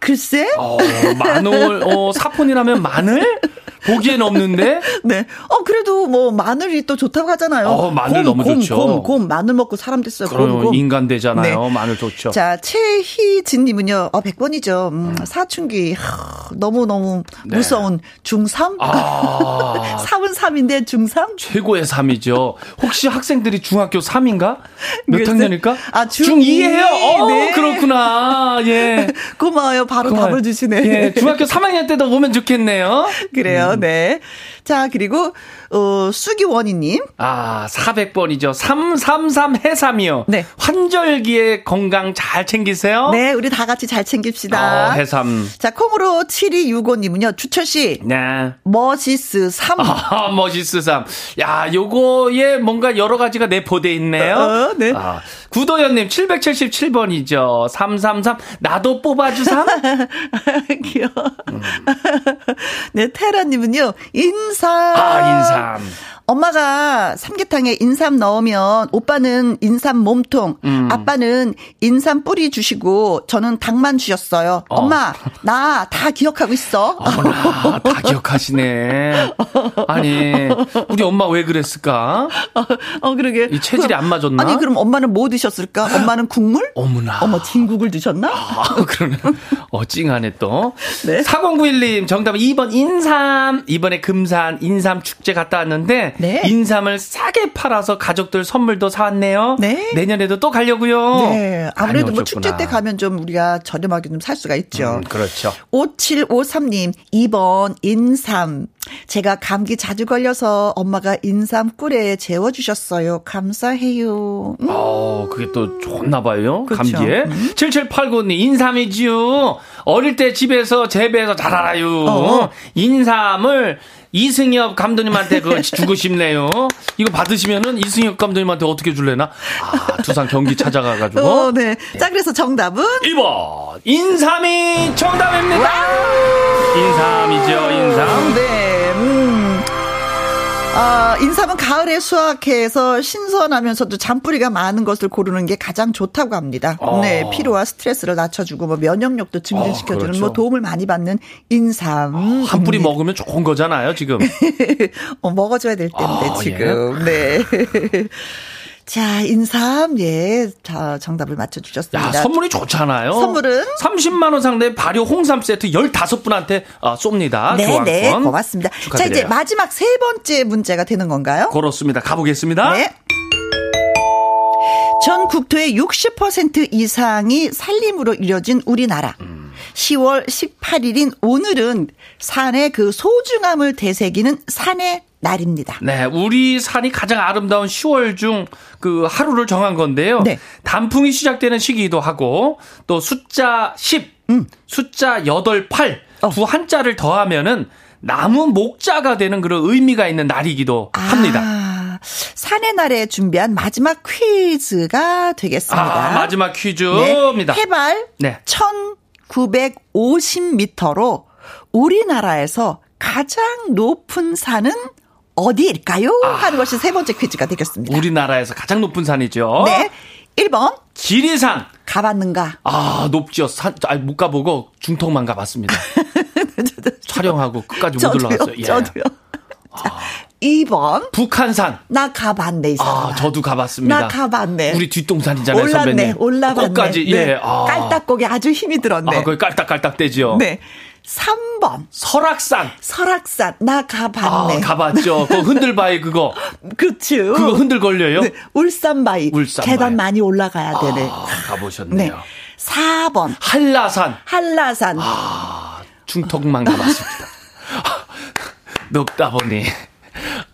A: 글쎄?
C: 어, 마늘, 어, 사폰이라면 마늘? 보기엔 없는데? <laughs>
A: 네. 어, 그래도 뭐, 마늘이 또 좋다고 하잖아요.
C: 어, 마늘 곰, 너무
A: 곰,
C: 좋죠.
A: 곰, 곰, 마늘 먹고 사람 됐어요.
C: 그럼 곰, 인간 되잖아요. 네. 마늘 좋죠.
A: 자, 최희진님은요, 어, 100번이죠. 음, 사춘기. 너무너무 네. 무서운 중3? 아. 3은 3인데 중3?
C: 최고의 3이죠. 혹시 학생들이 중학교 3인가? 몇 글쎄? 학년일까?
A: 아,
C: 중2예요? 어, 네. 그렇구나. 예. <laughs>
A: 고마워요. 바로 고마워요. 답을 주시네.
C: 예, 중학교 3학년 때도 오면 좋겠네요.
A: 그래요, 음. 네. 자, 그리고, 어, 수기원희님.
C: 아, 400번이죠. 333 해삼이요. 네. 환절기에 건강 잘 챙기세요.
A: 네, 우리 다 같이 잘 챙깁시다.
C: 어, 해삼.
A: 자, 콩으로 7265님은요, 주철씨.
C: 네.
A: 머시스 3.
C: 아, <laughs> 머시스 3. 야, 요거에 뭔가 여러 가지가 내포돼 있네요.
A: 어, 네.
C: 아, 구도현님, 777번이죠. 333. 나도 뽑아주삼? <laughs> <laughs>
A: 귀여워. 음. <laughs> 네, 테라님은요, 인 인삼.
C: 아, 인삼.
A: 엄마가 삼계탕에 인삼 넣으면 오빠는 인삼 몸통, 음. 아빠는 인삼 뿌리 주시고 저는 닭만 주셨어요. 어. 엄마, 나 다 기억하고 있어.
C: 어머나, 다 기억하시네. 아니, 우리 엄마 왜 그랬을까?
A: 어, 어 그러게.
C: 이 체질이 그럼, 안 맞았나?
A: 아니, 그럼 엄마는 뭐 드셨을까? 엄마는 국물?
C: 어머나.
A: 어머, 진국을 드셨나?
C: 아, 그러네. 어, 찡하네 또. 네. 4091님, 정답은 2번 인삼. 이번에 금산 인삼 축제 갔다 왔는데 네. 인삼을 싸게 팔아서 가족들 선물도 사왔네요. 네. 내년에도 또 가려고요.
A: 네. 아무래도 뭐 축제 때 가면 좀 우리가 저렴하게 좀 살 수가 있죠.
C: 음, 그렇죠.
A: 5753님 2번 인삼. 제가 감기 자주 걸려서 엄마가 인삼 꿀에 재워 주셨어요. 감사해요.
C: 음. 어, 그게 또 좋나 봐요. 그렇죠. 감기에. 음. 7789님, 인삼이지요. 어릴 때 집에서 재배해서 잘 알아요. 어. 인삼을 이승엽 감독님한테 그 <laughs> 주고 싶네요. 이거 받으시면은 이승엽 감독님한테 어떻게 줄래나? 아, 두산 경기 찾아가가지고.
A: 어, 네. 자, 그래서 정답은?
C: 1번. 인삼이 정답입니다. 인삼이죠, 인삼.
A: 네. 음. 아, 인삼은 가을에 수확해서 신선하면서도 잔뿌리가 많은 것을 고르는 게 가장 좋다고 합니다. 어. 네, 피로와 스트레스를 낮춰주고 뭐 면역력도 증진시켜주는 어, 그렇죠. 뭐 도움을 많이 받는 인삼.
C: 어, 한 뿌리 음. 먹으면 좋은 거잖아요, 지금. <laughs>
A: 어, 먹어줘야 될 텐데 어, 지금. 예. 네. <laughs> 자, 인삼, 예. 자, 정답을 맞춰주셨습니다. 야,
C: 선물이 좋잖아요.
A: 선물은?
C: 30만원 상대 발효 홍삼 세트 15분한테 어, 쏩니다.
A: 네, 네. 고맙습니다. 축하드려요. 자, 이제 마지막 세 번째 문제가 되는 건가요?
C: 그렇습니다. 가보겠습니다. 네.
A: 전 국토의 60% 이상이 산림으로 이뤄진 우리나라. 음. 10월 18일인 오늘은 산의 그 소중함을 되새기는 산의 날입니다.
C: 네, 우리 산이 가장 아름다운 10월 중 그 하루를 정한 건데요. 네. 단풍이 시작되는 시기이기도 하고 또 숫자 10, 음. 숫자 8, 8, 어. 두 한자를 더하면은 나무 목자가 되는 그런 의미가 있는 날이기도 아. 합니다.
A: 산의 날에 준비한 마지막 퀴즈가 되겠습니다.
C: 아, 마지막 퀴즈입니다.
A: 네, 해발 네. 1950m로 우리나라에서 가장 높은 산은 어디일까요? 아, 하는 것이 세 번째 퀴즈가 되겠습니다.
C: 우리나라에서 가장 높은 산이죠.
A: 네. 1번.
C: 지리산.
A: 가봤는가?
C: 아, 높죠. 산, 아니, 못 가보고 중턱만 가봤습니다. <laughs> 촬영하고 끝까지 못 올라갔어요.
A: 예. 저도요. 자, 아. 2번.
C: 북한산.
A: 나 가봤네, 이 사람.
C: 아, 저도 가봤습니다.
A: 나 가봤네.
C: 우리 뒷동산이잖아요,
A: 올랐네,
C: 선배님.
A: 올라봤네.
C: 끝까지, 네. 예. 아.
A: 깔딱고기 아주 힘이 들었네.
C: 아, 거기 깔딱깔딱 되죠.
A: 네. 3번.
C: 설악산.
A: 설악산. 나 가봤네.
C: 아, 가봤죠. 그 <laughs> 흔들바위 그거.
A: 그쵸.
C: 그거 흔들 걸려요? 네.
A: 울산바위. 울산바위. 계단 많이 올라가야 되네.
C: 아, 가보셨네요. 네.
A: 4번.
C: 한라산.
A: 한라산.
C: 아, 중턱만 가봤습니다. <laughs> 녹다 보니.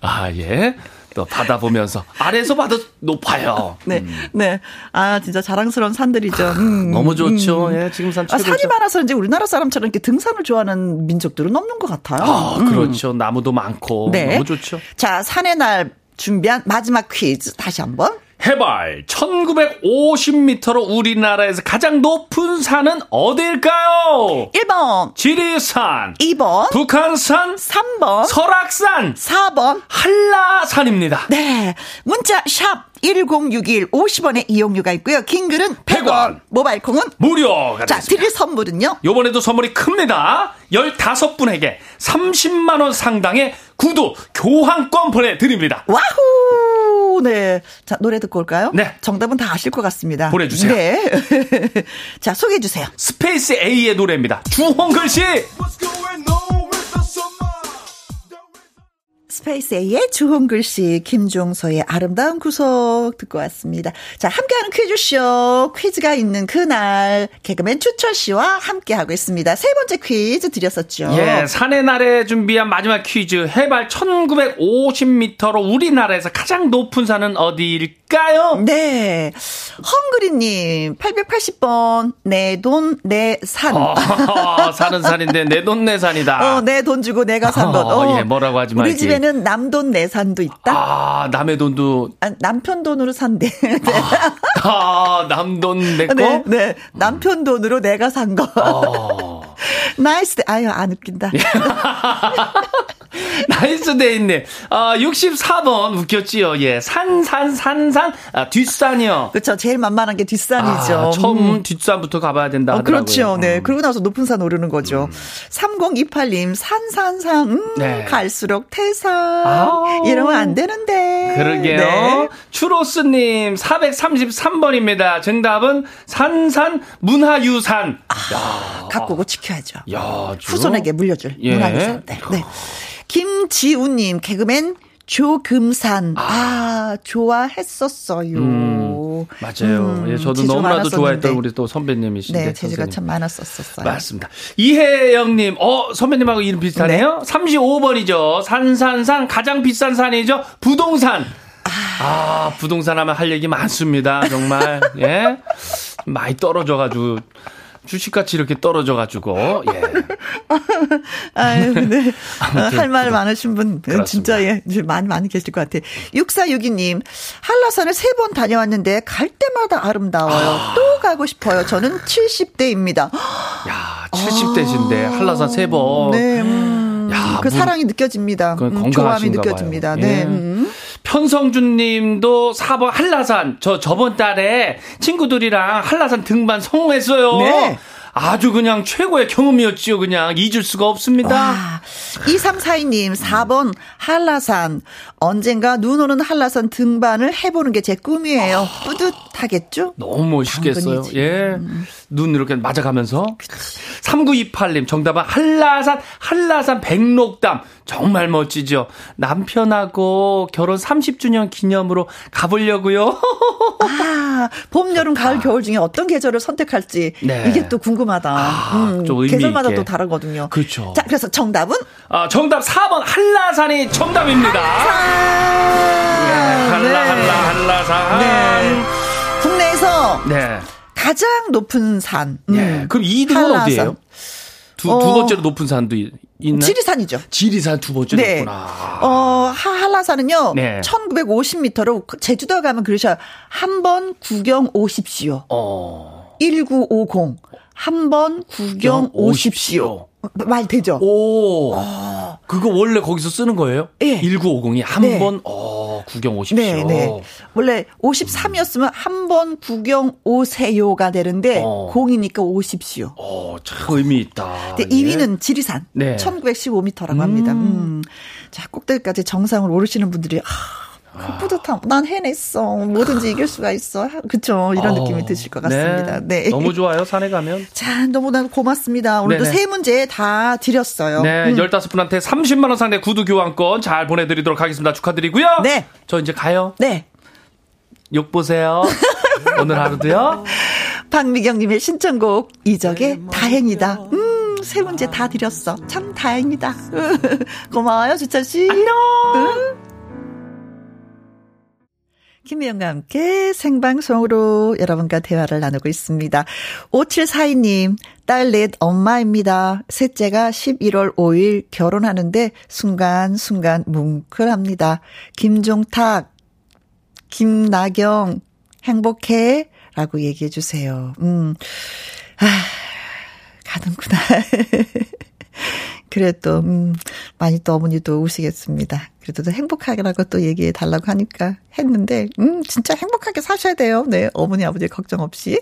C: 아, 예. 또 받아보면서 아래에서 봐도 높아요.
A: 네, 음. 네. 아 진짜 자랑스러운 산들이죠.
C: 음, 너무 좋죠. 음. 예, 지금 산.
A: 아, 산이 많아서 이제 우리나라 사람처럼 이렇게 등산을 좋아하는 민족들은 없는 것 같아요.
C: 아, 그렇죠. 나무도 많고 네. 너무 좋죠.
A: 자, 산의 날 준비한 마지막 퀴즈 다시 한번.
C: 해발 1950m로 우리나라에서 가장 높은 산은 어디일까요?
A: 1번.
C: 지리산.
A: 2번.
C: 북한산.
A: 3번.
C: 설악산.
A: 4번.
C: 한라산입니다.
A: 네. 문자 샵 1061 50원의 이용료가 있고요. 긴 글은 100원. 100원. 모바일 콩은
C: 무료가
A: 자, 드릴 선물은요.
C: 요번에도 선물이 큽니다. 15분에게 30만 원 상당의 구두 교환권 보내 드립니다.
A: 와 후! 네. 자, 노래 듣고 올까요?
C: 네.
A: 정답은 다 아실 것 같습니다.
C: 보내 주세요.
A: 네. <laughs> 자, 소개해 주세요.
C: 스페이스 A의 노래입니다. 주홍글씨.
A: 스페이스 A의 주홍글씨, 김종서의 아름다운 구속 듣고 왔습니다. 자, 함께하는 퀴즈쇼, 퀴즈가 있는 그날, 개그맨 추철 씨와 함께하고 있습니다. 세 번째 퀴즈 드렸었죠.
C: 예, 산의 날에 준비한 마지막 퀴즈. 해발 1950m로 우리나라에서 가장 높은 산은 어디일까 요?
A: 네. 헝그리님, 880번, 내 돈, 내 산. 어,
C: 사는 산인데 내 돈, 내 산이다.
A: 어, 내 돈 주고 내가 산 것. 어,
C: 예, 뭐라고 하지 말기.
A: 우리 집에는 요즘에는 남 돈 내 산도 있다.
C: 아, 남의 돈도.
A: 아, 남편 돈으로 산대. 네.
C: 아, 아, 남돈 내 거?
A: 네, 네. 남편 돈으로 내가 산 거. 어. <laughs> nice. 아유, 안 웃긴다. <laughs> <laughs>
C: nice day님. 아, 64번 웃겼지요. 예. 산, 산, 산, 산. 아, 뒷산이요.
A: 그렇죠. 제일 만만한 게 뒷산이죠.
C: 아, 처음 음. 뒷산부터 가봐야 된다. 어,
A: 그렇죠. 네. 음. 그러고 나서 높은 산 오르는 거죠. 음. 3028님, 산, 산, 산. 음, 네. 갈수록 태산. 아. 이러면 안 되는데.
C: 그러게요. 네. 추로스님, 433번입니다. 정답은 산 산 문화유산.
A: 아, 가꾸고 지켜야죠. 야, 후손에게 물려줄 예. 문화유산. 네. 네. 김지우님, 개그맨 조금산. 아, 아 좋아했었어요. 음,
C: 맞아요. 음, 예, 저도 너무나도 좋아했던 우리 또 선배님이신데.
A: 네, 재주가 참 많았었어요.
C: 맞습니다. 이혜영님, 어, 선배님하고 이름 비슷하네요. 네. 35번이죠. 산산산, 가장 비싼 산이죠. 부동산. 아, 아 부동산 하면 할 얘기 많습니다. 정말. 예. 많이 떨어져가지고. 주식같이 이렇게 떨어져 가지고, 예. <laughs>
A: 아유, 네. 할말 많으신 분, 그렇습니다. 진짜, 예, 많이, 많이 계실 것 같아요. 6462님, 한라산을 세 번 다녀왔는데, 갈 때마다 아름다워요. 아. 또 가고 싶어요. 저는 70대입니다.
C: 야, 70대신데, 아. 한라산 세 번. 네, 음.
A: 야, 그 뭐, 사랑이 느껴집니다. 음, 조함이 느껴집니다. 네. 예. 음.
C: 편성준 님도 4번 한라산. 저 저번 달에 친구들이랑 한라산 등반 성공했어요. 네. 아주 그냥 최고의 경험이었지요. 그냥 잊을 수가 없습니다. 와,
A: 2342님 4번 한라산. 언젠가 눈 오는 한라산 등반을 해보는 게 제 꿈이에요. 아, 뿌듯하겠죠?
C: 너무 멋있겠어요. 예. 음. 눈 이렇게 맞아가면서. 그치. 3928님 정답은 한라산 한라산 백록담 정말 멋지죠. 남편하고 결혼 30주년 기념으로 가보려고요. <laughs>
A: 아, 봄, 여름, 가을, 아. 겨울 중에 어떤 계절을 선택할지 네. 이게 또 궁금하다. 아, 음, 좀 계절마다 있게. 또 다르거든요.
C: 그렇죠.
A: 자, 그래서 정답은?
C: 아, 정답 4번 한라산이 정답입니다.
A: 한라산. 예,
C: 한라, 네. 한라, 한라산. 네.
A: 국내에서 네. 가장 높은 산.
C: 음. 예. 그럼 2등은 한라산. 어디예요? 두, 어, 두 번째로 높은 산도 있나?
A: 지리산이죠.
C: 지리산 두 번째로 네. 높구나.
A: 어, 한라산은요. 네. 1950m로 제주도 가면 그러셔. 한 번 구경 오십시오. 어. 1950. 한 번 구경 오십시오. 말 되죠?
C: 오. 어. 그거 원래 거기서 쓰는 거예요? 예. 1950이 한번 네. 어, 구경 오십시오. 네, 네.
A: 원래 53이었으면 한 번 구경 오세요가 되는데 어. 0이니까 오십시오.
C: 어, 참 의미 있다.
A: 네, 2위는 지리산. 네. 1915m라고 합니다. 음. 음. 자, 꼭대기까지 정상을 오르시는 분들이 아, 그 뿌듯함. 난 해냈어. 뭐든지 이길 수가 있어. 그쵸. 이런 어, 느낌이 드실 것 같습니다. 네.
C: 네. 너무 좋아요. 산에 가면. <laughs>
A: 자, 너무나 고맙습니다. 오늘도 네네. 세 문제 다 드렸어요.
C: 네. 음. 15분한테 30만원 상대 구두 교환권 잘 보내드리도록 하겠습니다. 축하드리고요. 네. 저 이제 가요.
A: 네.
C: 욕 보세요. <laughs> 오늘 하루도요.
A: 박미경님의 신청곡 이적의 다행이다. 음, 세 문제 다 드렸어. 참 다행이다. <laughs> 고마워요, 주철 씨.
C: 안녕. 응?
A: 김미영과 함께 생방송으로 여러분과 대화를 나누고 있습니다. 5742님, 딸 넷 엄마입니다. 셋째가 11월 5일 결혼하는데 순간순간 뭉클합니다. 김종탁, 김나경, 행복해. 라고 얘기해 주세요. 음, 아, 가는구나. <laughs> 그래 또, 음, 많이 또 어머니도 우시겠습니다. 그래도 행복하게라고 또 얘기해 달라고 하니까 했는데, 음, 진짜 행복하게 사셔야 돼요. 네, 어머니, 아버지 걱정 없이.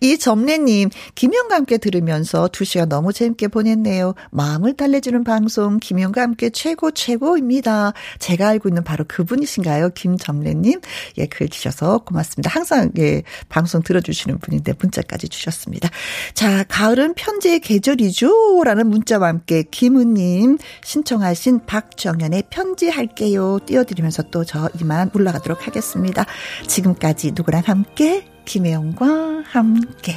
A: 이 점례님, 김영과 함께 들으면서 두 시간 너무 재밌게 보냈네요. 마음을 달래주는 방송, 김영과 함께 최고, 최고입니다. 제가 알고 있는 바로 그분이신가요? 김점례님? 예, 글 주셔서 고맙습니다. 항상, 예, 방송 들어주시는 분인데 문자까지 주셨습니다. 자, 가을은 편지의 계절이죠? 라는 문자와 함께 김은님 신청하신 박정현의 편지 할게요. 띄워드리면서 또 저 이만 올라가도록 하겠습니다. 지금까지 누구랑 함께 김혜영과 함께